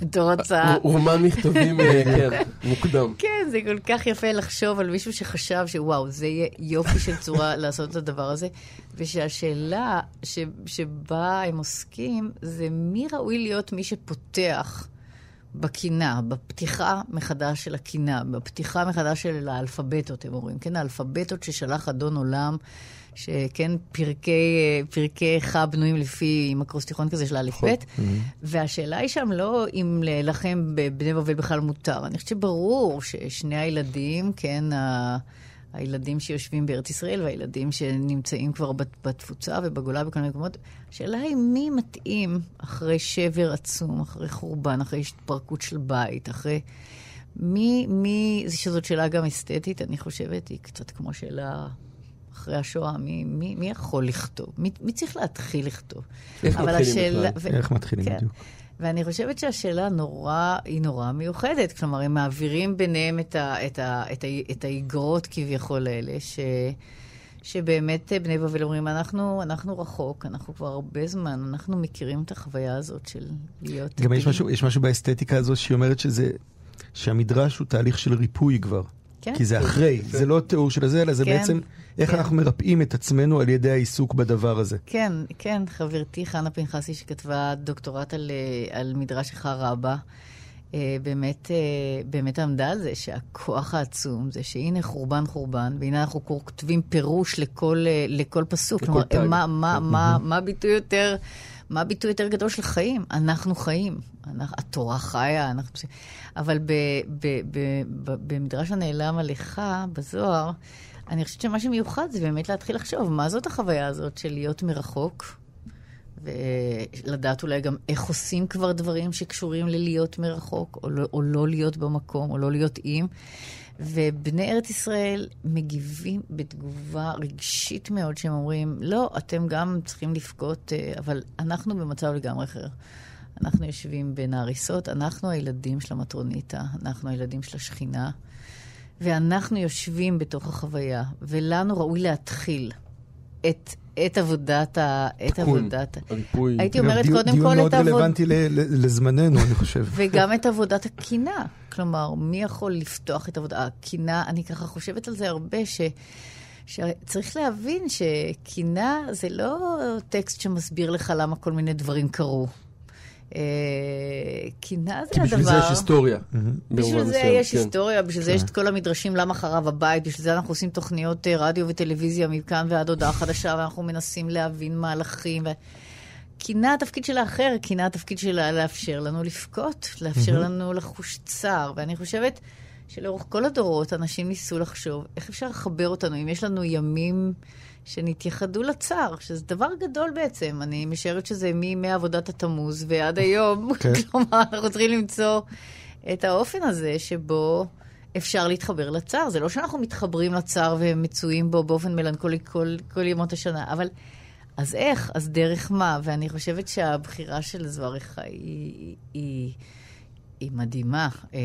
בתור הצעה. רומן מכתבים, אה, <laughs> כן, מוקדם. כן, כן, זה כל כך יפה לחשוב על מישהו שחשב שוואו, זה יהיה יופי של צורה <laughs> לעשות את הדבר הזה, ושהשאלה ש, שבה הם עוסקים זה מי ראוי להיות מי שפותח בקינה, בפתיחה מחדש של הקינה, בפתיחה מחדש של האלפבטות, הם אומרים, כן, האלפבטות ששלח אדון עולם. שכן, פרקי, אה, פרקיך בנויים לפי, עם אקרוסטיכון כזה של א' ב', והשאלה היא שם לא אם לכם בבני בבל בכלל מותר. אני חושבת שברור ששני הילדים, כן, ה... הילדים שיושבים בארץ ישראל והילדים שנמצאים כבר בת- בתפוצה ובגולה ובכל מיני מקומות, השאלה היא מי מתאים אחרי שבר עצום, אחרי חורבן, אחרי התפרקות של בית, אחרי... מי, מי, שזאת שאלה גם אסתטית, אני חושבת, היא קצת כמו שאלה אחרי השואה, מי, מי, מי יכול לכתוב? מי, מי צריך להתחיל לכתוב? איך אבל מתחילים השאלה- בכלל? ו- איך מתחילים כן. בדיוק? ואני חושבת שהשאלה נורא, היא נורא מיוחדת. כלומר, הם מעבירים ביניהם את, ה, את, ה, את, ה, את האיגרות כביכול האלה, ש, שבאמת אה, בני בבל אומרים, אנחנו, אנחנו רחוק, אנחנו כבר הרבה זמן, אנחנו מכירים את החוויה הזאת של להיות... גם יש. משהו, יש משהו באסתטיקה הזו שהיא אומרת שזה, שהמדרש הוא תהליך של ריפוי כבר. כן. כי זה אחרי, זה לא תיאור של הזה, אלא זה כן, בעצם איך כן. אנחנו מרפאים את עצמנו על ידי העיסוק בדבר הזה. כן, כן, חברתי חנה פנחסי שכתבה דוקטורט על, אה, על מדרש איכה רבה, אה, באמת, אה, באמת עמדה על זה שהכוח העצום זה שהנה חורבן חורבן, והנה אנחנו כותבים פירוש לכל, לכל פסוק. לכל כלומר. מה, מה, מה, מה הביטוי יותר... מה הביטוי יותר גדול של חיים? אנחנו חיים. אנחנו, התורה חיה, אנחנו... אבל ב, ב, ב, ב, במדרש הנעלם עליך, בזוהר, אני חושבת שמה שמיוחד זה באמת להתחיל לחשוב, מה זאת החוויה הזאת של להיות מרחוק, ולדעת אולי גם איך עושים כבר דברים שקשורים ללהיות מרחוק, או לא, או לא להיות במקום, או לא להיות עם. ובני ארץ ישראל מגיבים בתגובה רגשית מאוד, שהם אומרים, לא, אתם גם צריכים לבכות, אה, אבל אנחנו במצב לגמרי אחר. אנחנו יושבים בין ההריסות, אנחנו הילדים של המטרוניתא, אנחנו הילדים של השכינה, ואנחנו יושבים בתוך החוויה, ולנו ראוי להתחיל את, את עבודת ה... את תיקון, עבודת... הריפוי. הייתי אומרת דיון- קודם כל דיון את מאוד העבוד... רלוונטי ל- ל- לזמננו, אני חושב. <laughs> וגם את עבודת הקינה. כלומר, מי יכול לפתוח את עבודת הקינה? אני ככה חושבת על זה הרבה, ש... שצריך להבין שקינה זה לא טקסט שמסביר לך למה כל מיני דברים קרו. אה, קינה זה כי הדבר... בשביל זה יש היסטוריה. מהמם. בשביל במובן זה מסוים, יש כן. היסטוריה, בשביל זה יש את כל המדרשים למה חרב הבית, בשביל זה אנחנו עושים תוכניות אה, רדיו וטלוויזיה מכאן ועד הודעה חדשה, ואנחנו מנסים להבין מהלכים. ו... קינה התפקיד שלה אחר, קינה התפקיד שלה לאפשר לנו לבכות, לאפשר לנו לחוש צער. ואני חושבת שלאורך כל הדורות אנשים ניסו לחשוב איך אפשר לחבר אותנו, אם יש לנו ימים שנתייחדו לצער, שזה דבר גדול בעצם. אני משערת שזה מימי עבודת התמוז ועד היום. <laughs> כן. כלומר, אנחנו צריכים למצוא את האופן הזה שבו אפשר להתחבר לצער. זה לא שאנחנו מתחברים לצער ומצויים בו באופן מלנכולי כל, כל ימות השנה, אבל אז איך? אז דרך מה? ואני חושבת שהבחירה של זוהריך היא, היא, היא מדהימה, אה,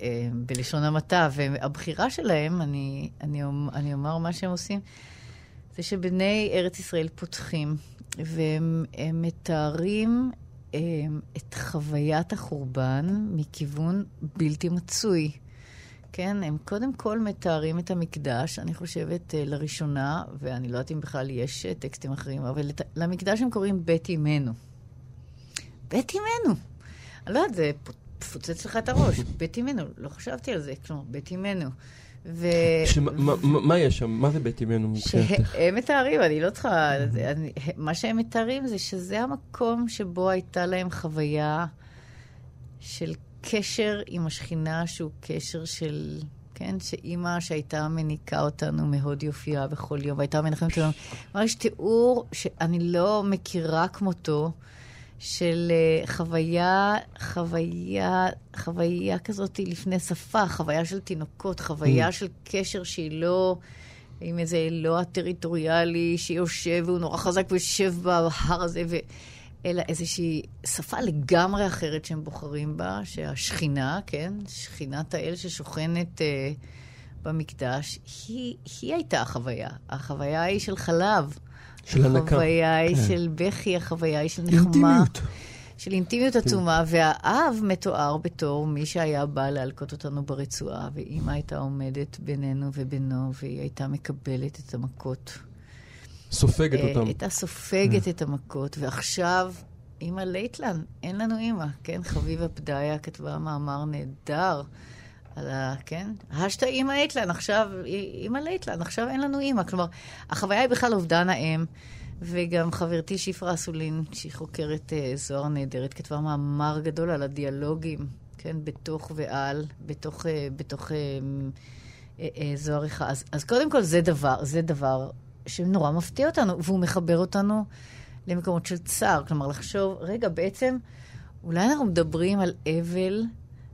אה, בלשון המעטה. והבחירה שלהם, אני, אני, אני אומר מה שהם עושים, זה שבני ארץ ישראל פותחים, והם הם מתארים אה, את חוויית החורבן מכיוון בלתי מצוי. כן, הם קודם כל מתארים את המקדש, אני חושבת, אה, לראשונה, ואני לא יודעת אם בכלל יש אה, טקסטים אחרים, אבל לת- למקדש הם קוראים בית אמנו. בית אמנו. אני לא יודעת, זה פוצץ לך את הראש. בית אמנו, לא חשבתי על זה, כלומר, בית אמנו. ו... שמה- מה- מה מה יש שם? מה זה בית אמנו מבחינתך? שהם מתארים, אני לא צריכה... אני- מה שהם מתארים זה שזה המקום שבו הייתה להם חוויה של קשר עם השכינה, שהוא קשר של... כן, שאימא שהייתה מניקה אותנו מהוד יופייה בכל יום, והייתה מנחמת אותנו. כלומר, יש תיאור שאני לא מכירה כמותו, של אה, חוויה, חוויה, חוויה כזאת לפני שפה, חוויה של תינוקות, חוויה של קשר שהיא לא... עם איזה אלוה טריטוריאלי שיושב והוא נורא חזק ויושב בהר הזה, ו... אלא איזושהי שפה לגמרי אחרת שהם בוחרים בה, שהשכינה, כן, שכינת האל ששוכנת אה, במקדש, היא, היא הייתה החוויה. החוויה היא של חלב. של הנקה. החוויה היא כן. של בכי, החוויה היא של נחמה. אינטימיות. של אינטימיות עצומה, והאב מתואר בתור מי שהיה בא להלקות אותנו ברצועה, ואימא הייתה עומדת בינינו ובינו, והיא הייתה מקבלת את המכות. סופגת אה, אותם. הייתה סופגת את המכות, ועכשיו, אימא לית לן, אין לנו אימא, כן? חביבה פדיה כתבה מאמר נהדר על ה... כן? השתא אימא לית לן, עכשיו, אימא לית לן, עכשיו אין לנו אימא. כלומר, החוויה היא בכלל אובדן האם. וגם חברתי שפרה אסולין, שהיא חוקרת אה, זוהר נהדרת, כתבה מאמר גדול על הדיאלוגים, כן, בתוך ועל, בתוך, אה, בתוך אה, אה, אה, זוהר אחד. אז, אז קודם כל זה דבר, זה דבר שנורא מפתיע אותנו, והוא מחבר אותנו למקומות של צער. כלומר, לחשוב, רגע, בעצם, אולי אנחנו מדברים על אבל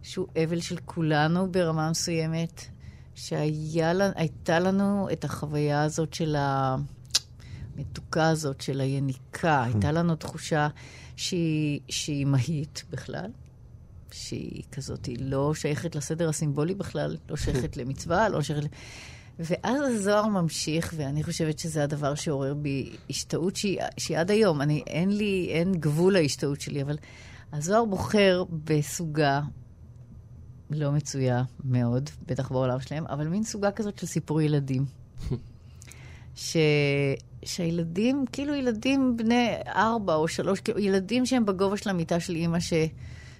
שהוא אבל של כולנו ברמה מסוימת, שהייתה לנו את החוויה הזאת של המתוקה הזאת, של היניקה. הייתה לנו תחושה שהיא, שהיא מהית בכלל. שהיא כזאת, היא לא שייכת לסדר הסימבולי בכלל, לא שייכת למצווה, לא שייכת... ואז הזוהר ממשיך, ואני חושבת שזה הדבר שעורר בי השתאות שהיא, שהיא עד היום. אני, אין לי, אין גבול להשתאות שלי, אבל הזוהר בוחר בסוגה לא מצויה מאוד, בטח בעולם שלהם, אבל מין סוגה כזאת של סיפור ילדים. ש... שהילדים, כאילו ילדים בני ארבע או שלוש, כאילו ילדים שהם בגובה של המיטה של אימא, ש...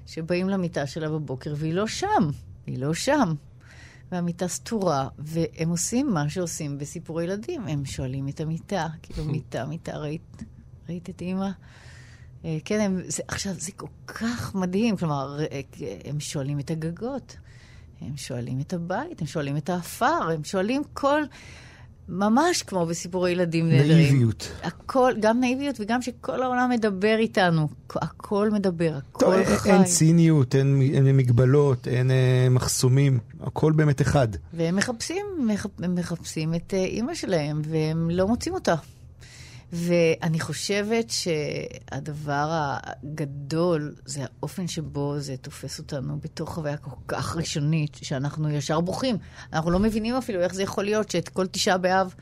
שבאים למיטה שלה בבוקר, והיא לא שם, היא לא שם. והמיטה סתורה, והם עושים מה שעושים בסיפורי ילדים. הם שואלים את המיטה, כאילו, מיטה, מיטה, ראית, ראית את אימא? אה, כן, הם, זה, עכשיו, זה כל כך מדהים. כלומר, אה, הם שואלים את הגגות, הם שואלים את הבית, הם שואלים את האפר, הם שואלים כל... ממש כמו בסיפורי ילדים נהדרים. נאיביות. הכל, גם נאיביות וגם שכל העולם מדבר איתנו. הכל מדבר, הכל טוב, חי. אין ציניות, אין, אין מגבלות, אין אה, מחסומים, הכל באמת אחד. והם מחפשים, מח, הם מחפשים את אה, אימא שלהם, והם לא מוצאים אותה. ואני חושבת שהדבר הגדול זה האופן שבו זה תופס אותנו בתור חוויה כל כך ראשונית, שאנחנו ישר בוכים. אנחנו לא מבינים אפילו איך זה יכול להיות שאת כל תשעה באב,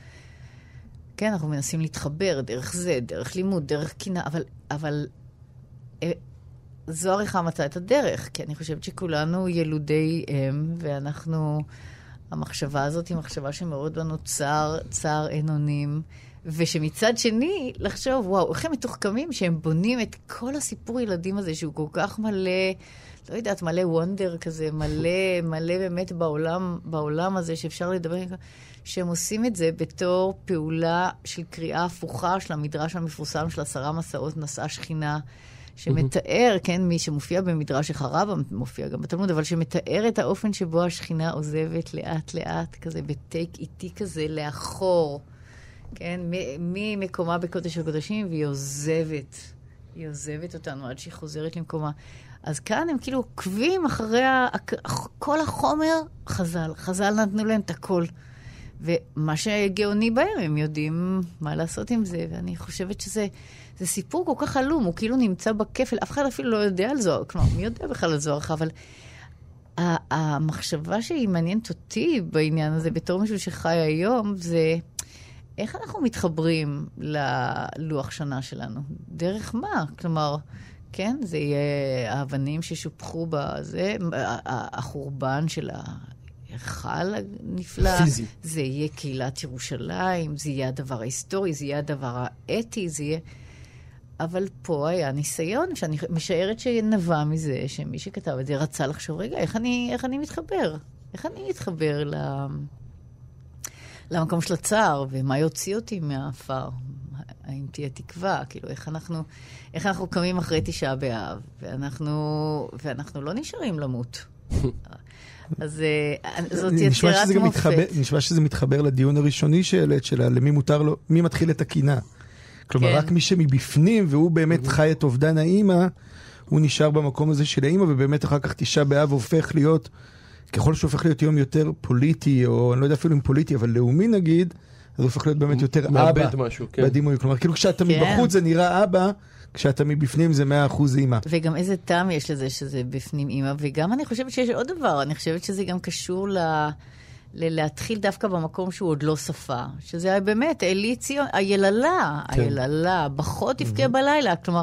כן, אנחנו מנסים להתחבר דרך זה, דרך לימוד, דרך קינה, אבל, אבל אה, זוהר אחד מצא את הדרך, כי אני חושבת שכולנו ילודי אם, ואנחנו, המחשבה הזאת היא מחשבה שמאוד בנו צער, צער אין אונים. ושמצד שני, לחשוב, וואו, איך הם מתוחכמים שהם בונים את כל הסיפור ילדים הזה, שהוא כל כך מלא, לא יודעת, מלא וונדר כזה, מלא, <laughs> מלא באמת בעולם, בעולם הזה שאפשר לדבר, שהם עושים את זה בתור פעולה של קריאה הפוכה של המדרש המפורסם של עשרה מסעות נשאה שכינה. שמתאר, כן, מי שמופיע במדרש החרב, מופיע גם בתלמוד, אבל שמתאר את האופן שבו השכינה עוזבת לאט-לאט, כזה בטייק איטי כזה, לאחור. כן, ממקומה בקודש הקודשים, והיא עוזבת. היא עוזבת אותנו עד שהיא חוזרת למקומה. אז כאן הם כאילו עוקבים אחרי. כל החומר, חז"ל. חז"ל נתנו להם את הכל. ומה שגאוני בהם, הם יודעים מה לעשות עם זה, ואני חושבת שזה זה סיפור כל כך עלום, הוא כאילו נמצא בכפל, אף אחד אפילו לא יודע על זוהר, כלומר, מי יודע בכלל על זוהר, אבל המחשבה שהיא מעניינת אותי בעניין הזה, בתור מישהו שחי היום, זה... איך אנחנו מתחברים ללוח שנה שלנו? דרך מה? כלומר, כן, זה יהיה האבנים ששופכו בזה, החורבן של ההיכל הנפלא. פיזי. זה יהיה קהילת ירושלים, זה יהיה הדבר ההיסטורי, זה יהיה הדבר האתי, זה יהיה... אבל פה היה ניסיון, שאני משערת שנבע מזה, שמי שכתב את זה רצה לחשוב, רגע, איך אני, איך אני מתחבר? איך אני מתחבר ל... למקום של הצער, ומה יוציא אותי מהעפר? האם תהיה תקווה? כאילו, איך אנחנו, איך אנחנו קמים אחרי תשעה באב, ואנחנו, ואנחנו לא נשארים למות. <laughs> אז אה, זאת יצירת מופת. מתחבר, נשמע שזה מתחבר לדיון הראשוני שהעלית, שלה, למי מותר לו, מי מתחיל את הקינה. כלומר, כן. רק מי שמבפנים, והוא באמת חי את אובדן האימא, הוא נשאר במקום הזה של האימא, ובאמת אחר כך תשעה באב הופך להיות... ככל שהוא הופך להיות יום יותר פוליטי, או אני לא יודע אפילו אם פוליטי, אבל לאומי נגיד, אז הוא הופך להיות באמת יותר אבא. מאבד משהו, כן. בדימוי. כלומר, כאילו כשאתה כן. מבחוץ זה נראה אבא, כשאתה מבפנים זה מאה אחוז אימא. וגם איזה טעם יש לזה שזה בפנים אימא, וגם אני חושבת שיש עוד דבר, אני חושבת שזה גם קשור ל... ל- להתחיל דווקא במקום שהוא עוד לא שפה, שזה באמת, אלי ציון, היללה, כן. היללה, בחות תבכה בלילה, כלומר,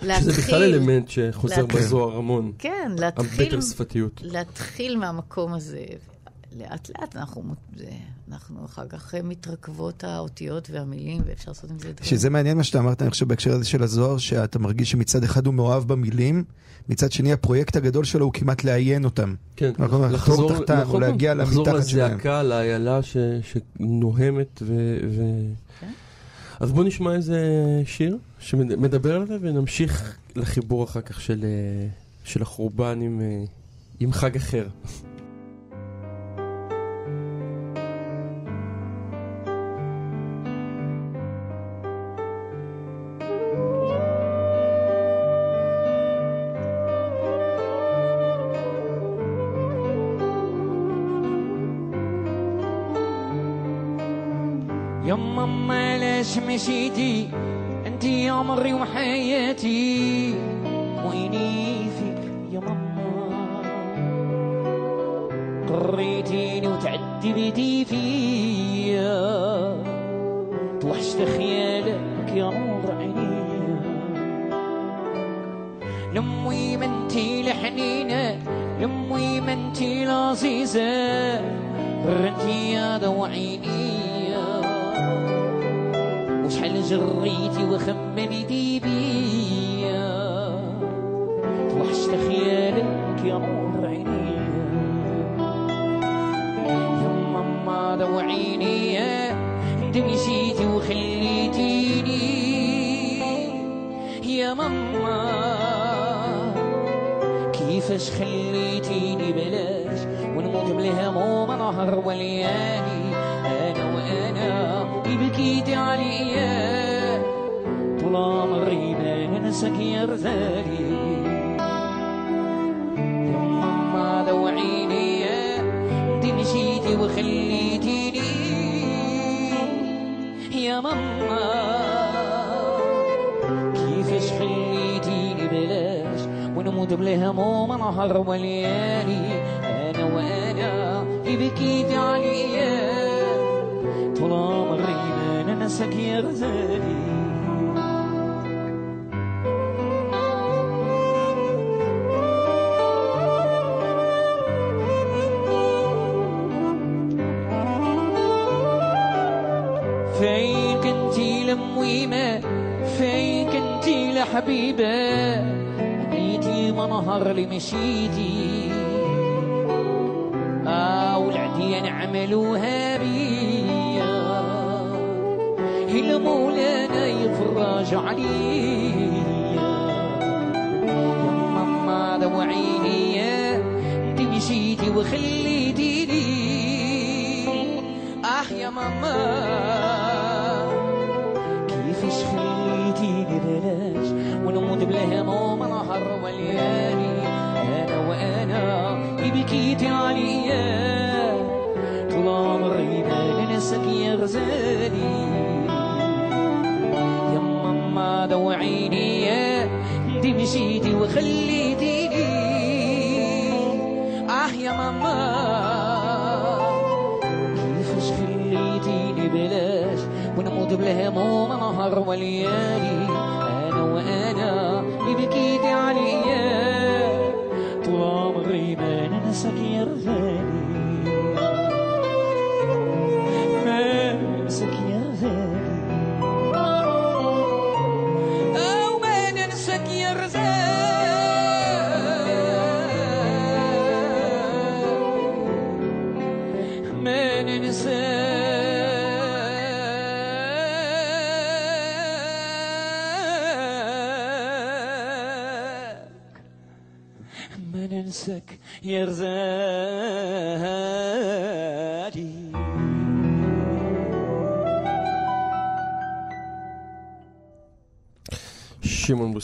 שזה בכלל אלמנט שחוזר להתחיל. בזוהר המון. כן, להתחיל, הבטר שפתיות. להתחיל מהמקום הזה. לאט לאט אנחנו, זה, אנחנו אחר כך מתרכבות האותיות והמילים, ואפשר לעשות עם זה דברים. שזה מעניין מה שאתה אמרת, אני חושב, בהקשר הזה של הזוהר, שאתה מרגיש שמצד אחד הוא מאוהב במילים, מצד שני הפרויקט הגדול שלו הוא כמעט לעיין אותם. כן, נכון, לחתור תחתן, או להגיע לחזור למתחת שלהם. לזעקה, לאיילה ש- שנוהמת ו... ו... כן. אז בוא נשמע איזה שיר שמדבר על זה ונמשיך לחיבור אחר כך של, אה, של החורבן עם, אה, עם חג אחר. You're my man. ليش مشيتي انت يا عمري وحياتي. ويني فيك يا ماما قريتيني وتعذبتي فيا. توحشت خيالك يا نور عيني. لمي ما انتي لحنينة لمي ما انتي لعزيزة. رنتي يا عيني جريتي وخممتي بيا. توحشت خيالك يا نور عيني. يا ماما دوعيني انت مشيتي وخليتيني. يا ماما كيفاش خليتيني بلاش؟ ونموت بالهموم نهر وليالي. أنا اللي بكيتي عليا طول عمري ما ننساك يا رزالي يا ماما دوعيني انت مشيتي وخليتيني. يا ماما كيفاش خليتيني بلاش ونموت بالهموم نهار وليالي. أنا وأنا اللي راسك يا غزالي فيك انتي لمويمة فيك انتي لحبيبة بنيتي منهر لمشيتي. يا ماما دوعيني يا انت مشيتي وخليتيني آه يا ماما كيفاش خليتيني بلاش ونموت بالهموم نهار وليالي أنا وأنا بكيتي عليا طول عمري ما ننساك يا غزالي هذا وعيني دي مشيتي وخليتيني. آه يا ماما. كيفاش خليتيني بلاش ونموت بلا هموم نهار وليالي. أنا وأنا بكيتي عليا. طول عمري ما ننساك يا رفاق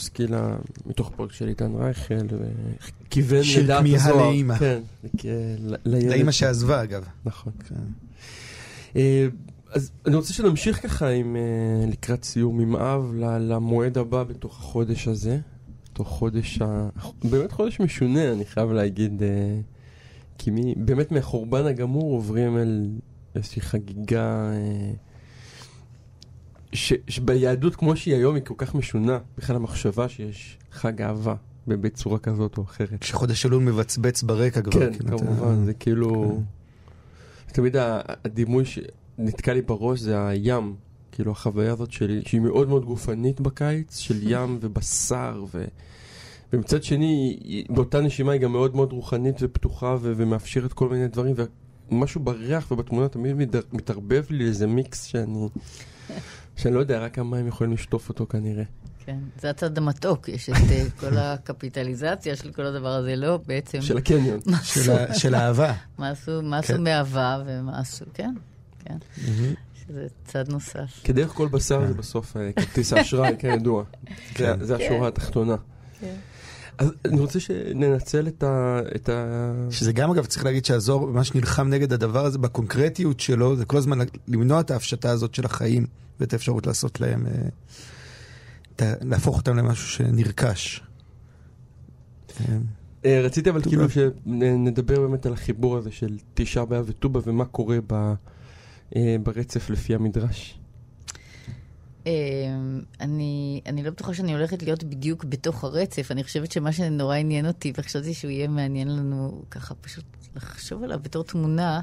בוסקילה, מתוך פרק של איתן רייכל, וכיוון של לדעת כמיהה הזוהר. לאימא. כן, לכ- ל- לילד. לאימא שעזבה אגב. נכון. כן. אה, אז אני רוצה שנמשיך ככה עם אה, לקראת סיום עם אב למועד הבא בתוך החודש הזה. בתוך חודש ה... באמת חודש משונה, אני חייב להגיד. אה, כי מי... באמת מהחורבן הגמור עוברים אל איזושהי חגיגה אה, ש, שביהדות כמו שהיא היום היא כל כך משונה, בכלל המחשבה שיש חג אהבה בצורה כזאת או אחרת. כשחודש אלול מבצבץ ברקע כבר. כן, כאילו, כמובן, זה כאילו... תמיד ה- הדימוי שנתקע לי בראש זה הים, כאילו החוויה הזאת שלי, שהיא מאוד מאוד גופנית בקיץ, של <laughs> ים ובשר, ו... ומצד שני, באותה נשימה היא גם מאוד מאוד רוחנית ופתוחה ו- ומאפשרת כל מיני דברים, ומשהו בריח ובתמונה תמיד מתערבב לי איזה מיקס שאני... שאני לא יודע, רק המים יכולים לשטוף אותו כנראה. כן, זה הצד המתוק, יש את אה, כל הקפיטליזציה של כל הדבר הזה, לא, בעצם. של הקניון. של עשו- ה- של האהבה. מה עשו, מה עשו כן. מאהבה ומה עשו, כן, כן, שזה צד נוסף. כדרך כל בשר זה בסוף אה, כרטיס האשראי, כידוע. זה- זה כן. השורה התחתונה. כן. אז אני רוצה שננצל את ה... את ה... שזה גם אגב צריך להגיד שהזוהר ממש נלחם נגד הדבר הזה בקונקרטיות שלו, זה כל הזמן למנוע את ההפשטה הזאת של החיים ואת האפשרות לעשות להם, אה, להפוך אותם למשהו שנרכש. אה, רציתי אבל ט"ו כאילו. שנדבר באמת על החיבור הזה של תשעה באב וט"ו באב ומה קורה אה, ברצף לפי המדרש. אמ, אני, אני לא בטוחה שאני הולכת להיות בדיוק בתוך הרצף, אני חושבת שמה שנורא עניין אותי, וחשבתי שהוא יהיה מעניין לנו ככה פשוט לחשוב עליו בתור תמונה,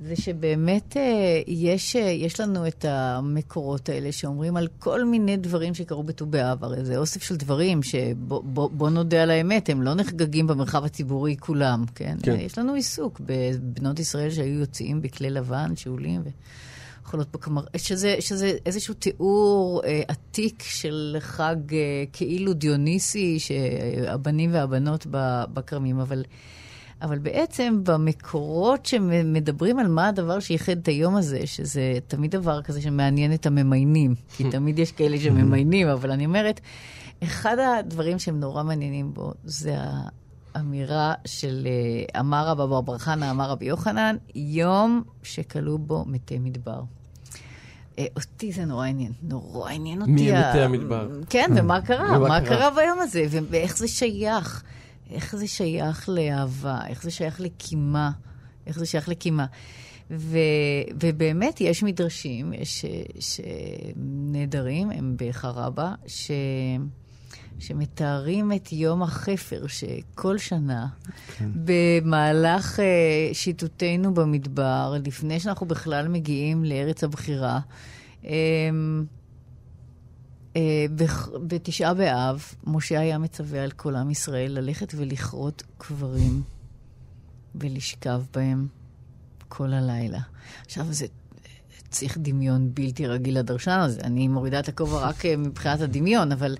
זה שבאמת אה, יש, אה, יש לנו את המקורות האלה שאומרים על כל מיני דברים שקרו בט"ו באב, הרי זה אוסף של דברים שבוא בוא, בוא נודה על האמת, הם לא נחגגים במרחב הציבורי כולם, כן? כן. יש לנו עיסוק בבנות ישראל שהיו יוצאים בכלי לבן, שאולים ו... חולות בקמר... שזה, שזה איזשהו תיאור אה, עתיק של חג אה, כאילו דיוניסי, שהבנים והבנות בכרמים, אבל, אבל בעצם במקורות שמדברים על מה הדבר שייחד את היום הזה, שזה תמיד דבר כזה שמעניין את הממיינים, כי <laughs> תמיד יש כאלה שממיינים, אבל אני אומרת, אחד הדברים שהם נורא מעניינים בו זה ה... אמירה של אה, אמר רבא בר בר חנא, אמר רבי יוחנן, יום שכלו בו מתי מדבר. אה, אותי זה נורא עניין, נורא עניין אותי. מי ה- מתי המדבר? כן, ומה קרה? מה קרה? ביום הזה? ואיך זה שייך? איך זה שייך לאהבה? איך זה שייך לקימה? איך זה שייך לקימה? ו- ובאמת יש מדרשים יש, אה, שנהדרים, הם בחרבה, ש... שמתארים את יום החפר, שכל שנה, כן. במהלך uh, שיטוטנו במדבר, לפני שאנחנו בכלל מגיעים לארץ הבחירה, um, uh, בתשעה באב, משה היה מצווה על כל עם ישראל ללכת ולכרות קברים ולשכב בהם כל הלילה. עכשיו, זה צריך דמיון בלתי רגיל לדרשן הזה. אני מורידה את הכובע רק אה, מבחינת הדמיון, אבל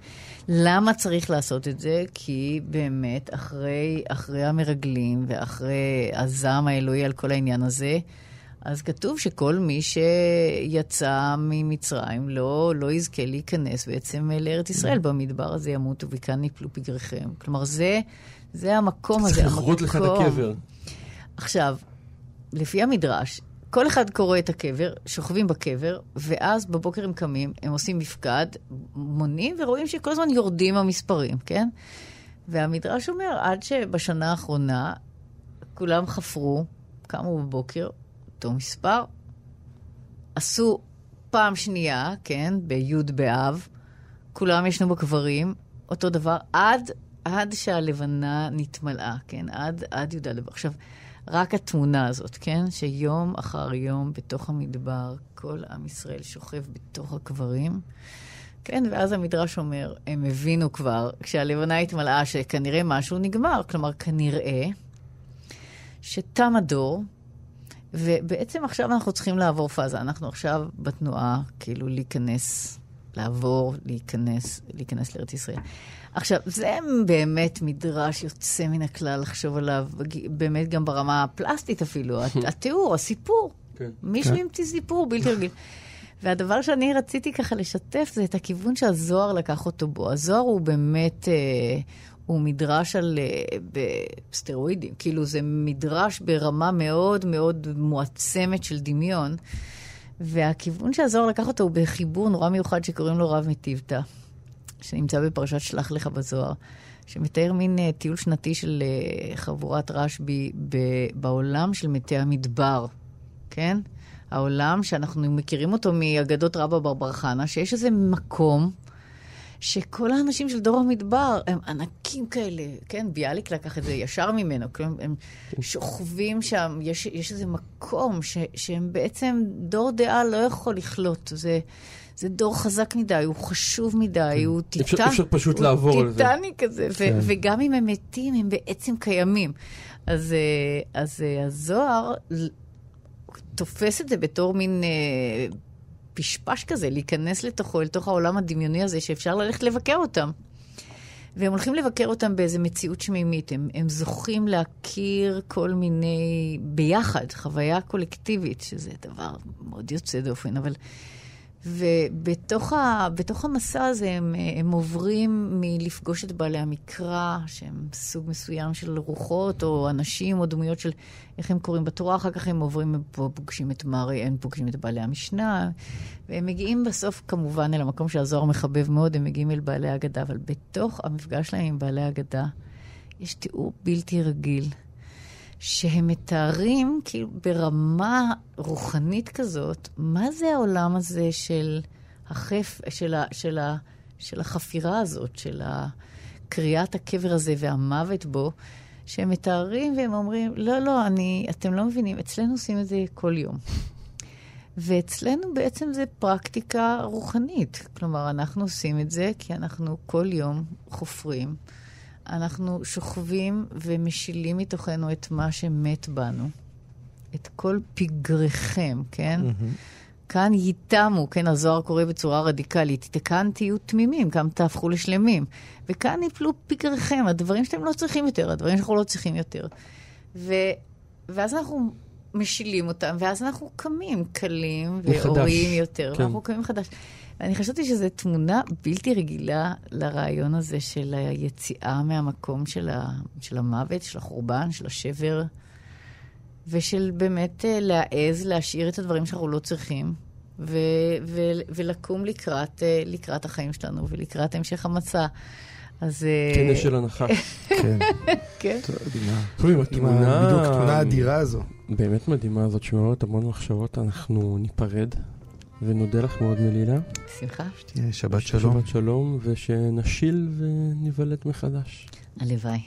למה צריך לעשות את זה? כי באמת, אחרי, אחרי המרגלים ואחרי הזעם האלוהי על כל העניין הזה, אז כתוב שכל מי שיצא ממצרים לא, לא יזכה להיכנס בעצם לארץ ישראל. במדבר הזה ימותו וכאן יפלו פגריכם. כלומר, זה, זה המקום הזה, צריך לכרות לך את הקבר. עכשיו, לפי המדרש, כל אחד קורא את הקבר, שוכבים בקבר, ואז בבוקר הם קמים, הם עושים מפקד, מונים ורואים שכל הזמן יורדים המספרים, כן? והמדרש אומר, עד שבשנה האחרונה כולם חפרו, קמו בבוקר, אותו מספר, עשו פעם שנייה, כן, בי' באב, כולם ישנו בקברים, אותו דבר, עד, עד שהלבנה נתמלאה, כן? עד, עד י"ד. באב. עכשיו, רק התמונה הזאת, כן? שיום אחר יום בתוך המדבר, כל עם ישראל שוכב בתוך הקברים. כן, ואז המדרש אומר, הם הבינו כבר, כשהלבנה התמלאה, שכנראה משהו נגמר. כלומר, כנראה שתם הדור, ובעצם עכשיו אנחנו צריכים לעבור פאזה. אנחנו עכשיו בתנועה, כאילו להיכנס, לעבור, להיכנס, להיכנס לארץ ישראל. עכשיו, זה באמת מדרש יוצא מן הכלל לחשוב עליו, באמת גם ברמה הפלסטית אפילו, הת- <laughs> התיאור, הסיפור. כן. מישהו כן. המציא סיפור בלתי רגיל. והדבר שאני רציתי ככה לשתף זה את הכיוון שהזוהר לקח אותו בו. הזוהר הוא באמת, אה, הוא מדרש על, אה, בסטרואידים. כאילו זה מדרש ברמה מאוד מאוד מועצמת של דמיון. והכיוון שהזוהר לקח אותו הוא בחיבור נורא מיוחד שקוראים לו רב מטיבתא, שנמצא בפרשת שלח לך בזוהר, שמתאר מין uh, טיול שנתי של uh, חבורת רשב"י בעולם של מתי המדבר, כן? העולם שאנחנו מכירים אותו מאגדות רבא בר בר חנה, שיש איזה מקום שכל האנשים של דור המדבר הם ענקים כאלה, כן? ביאליק לקח את זה ישר ממנו, כלומר, הם שוכבים שם, יש, יש איזה מקום ש, שהם בעצם, דור דעה לא יכול לכלות. זה, זה דור חזק מדי, הוא חשוב מדי, הוא טיטן. אפשר- אפשר פשוט לעבור על זה. טיטני כזה, ו- כן. וגם אם הם מתים, הם בעצם קיימים. אז, אה, אז אה, הזוהר תופס את זה בתור מין אה, פשפש כזה, להיכנס לתוכו, אל תוך העולם הדמיוני הזה, שאפשר ללכת לבקר אותם. והם הולכים לבקר אותם באיזו מציאות שמימית. הם, הם זוכים להכיר כל מיני, ביחד, חוויה קולקטיבית, שזה דבר מאוד יוצא דופן, אבל... ובתוך ה, המסע הזה הם, הם עוברים מלפגוש את בעלי המקרא, שהם סוג מסוים של רוחות, או אנשים, או דמויות של איך הם קוראים בתורה, אחר כך הם עוברים, הם פוגשים את מרי, הם פוגשים את בעלי המשנה, והם מגיעים בסוף כמובן אל המקום שהזוהר מחבב מאוד, הם מגיעים אל בעלי האגדה, אבל בתוך המפגש שלהם עם בעלי האגדה, יש תיאור בלתי רגיל. שהם מתארים, כאילו, ברמה רוחנית כזאת, מה זה העולם הזה של החף, של, ה, של, ה, של החפירה הזאת, של קריאת הקבר הזה והמוות בו, שהם מתארים והם אומרים, לא, לא, אני, אתם לא מבינים, אצלנו עושים את זה כל יום. ואצלנו בעצם זה פרקטיקה רוחנית. כלומר, אנחנו עושים את זה כי אנחנו כל יום חופרים. אנחנו שוכבים ומשילים מתוכנו את מה שמת בנו, את כל פגריכם, כן? כאן ייתמו, כן, הזוהר קורא בצורה רדיקלית, כאן תהיו תמימים, כאן תהפכו לשלמים. וכאן יפלו פגריכם, הדברים שאתם לא צריכים יותר, הדברים שאנחנו לא צריכים יותר. ו... ואז אנחנו משילים אותם, ואז אנחנו קמים קלים מחדש, ואוריים יותר, כן. ואנחנו קמים מחדש. ואני חשבתי שזו תמונה בלתי רגילה לרעיון הזה של היציאה מהמקום של, ה... של המוות, של החורבן, של השבר, ושל באמת אה, להעז להשאיר את הדברים שאנחנו לא צריכים, ו... ו... ולקום לקראת, אה, לקראת החיים שלנו ולקראת המשך המצע. אז... אה, כנס של הנחש. <laughs> כן. כן. מדהימה. עם עם התמונה... בדיוק התמונה האדירה הזו. באמת מדהימה הזאת, שמעוררת המון מחשבות, אנחנו ניפרד, ונודה לך מאוד מלילה. שמחה. תהיה שבת שלום. שבת שלום, ושנשיל וניוולד מחדש. הלוואי.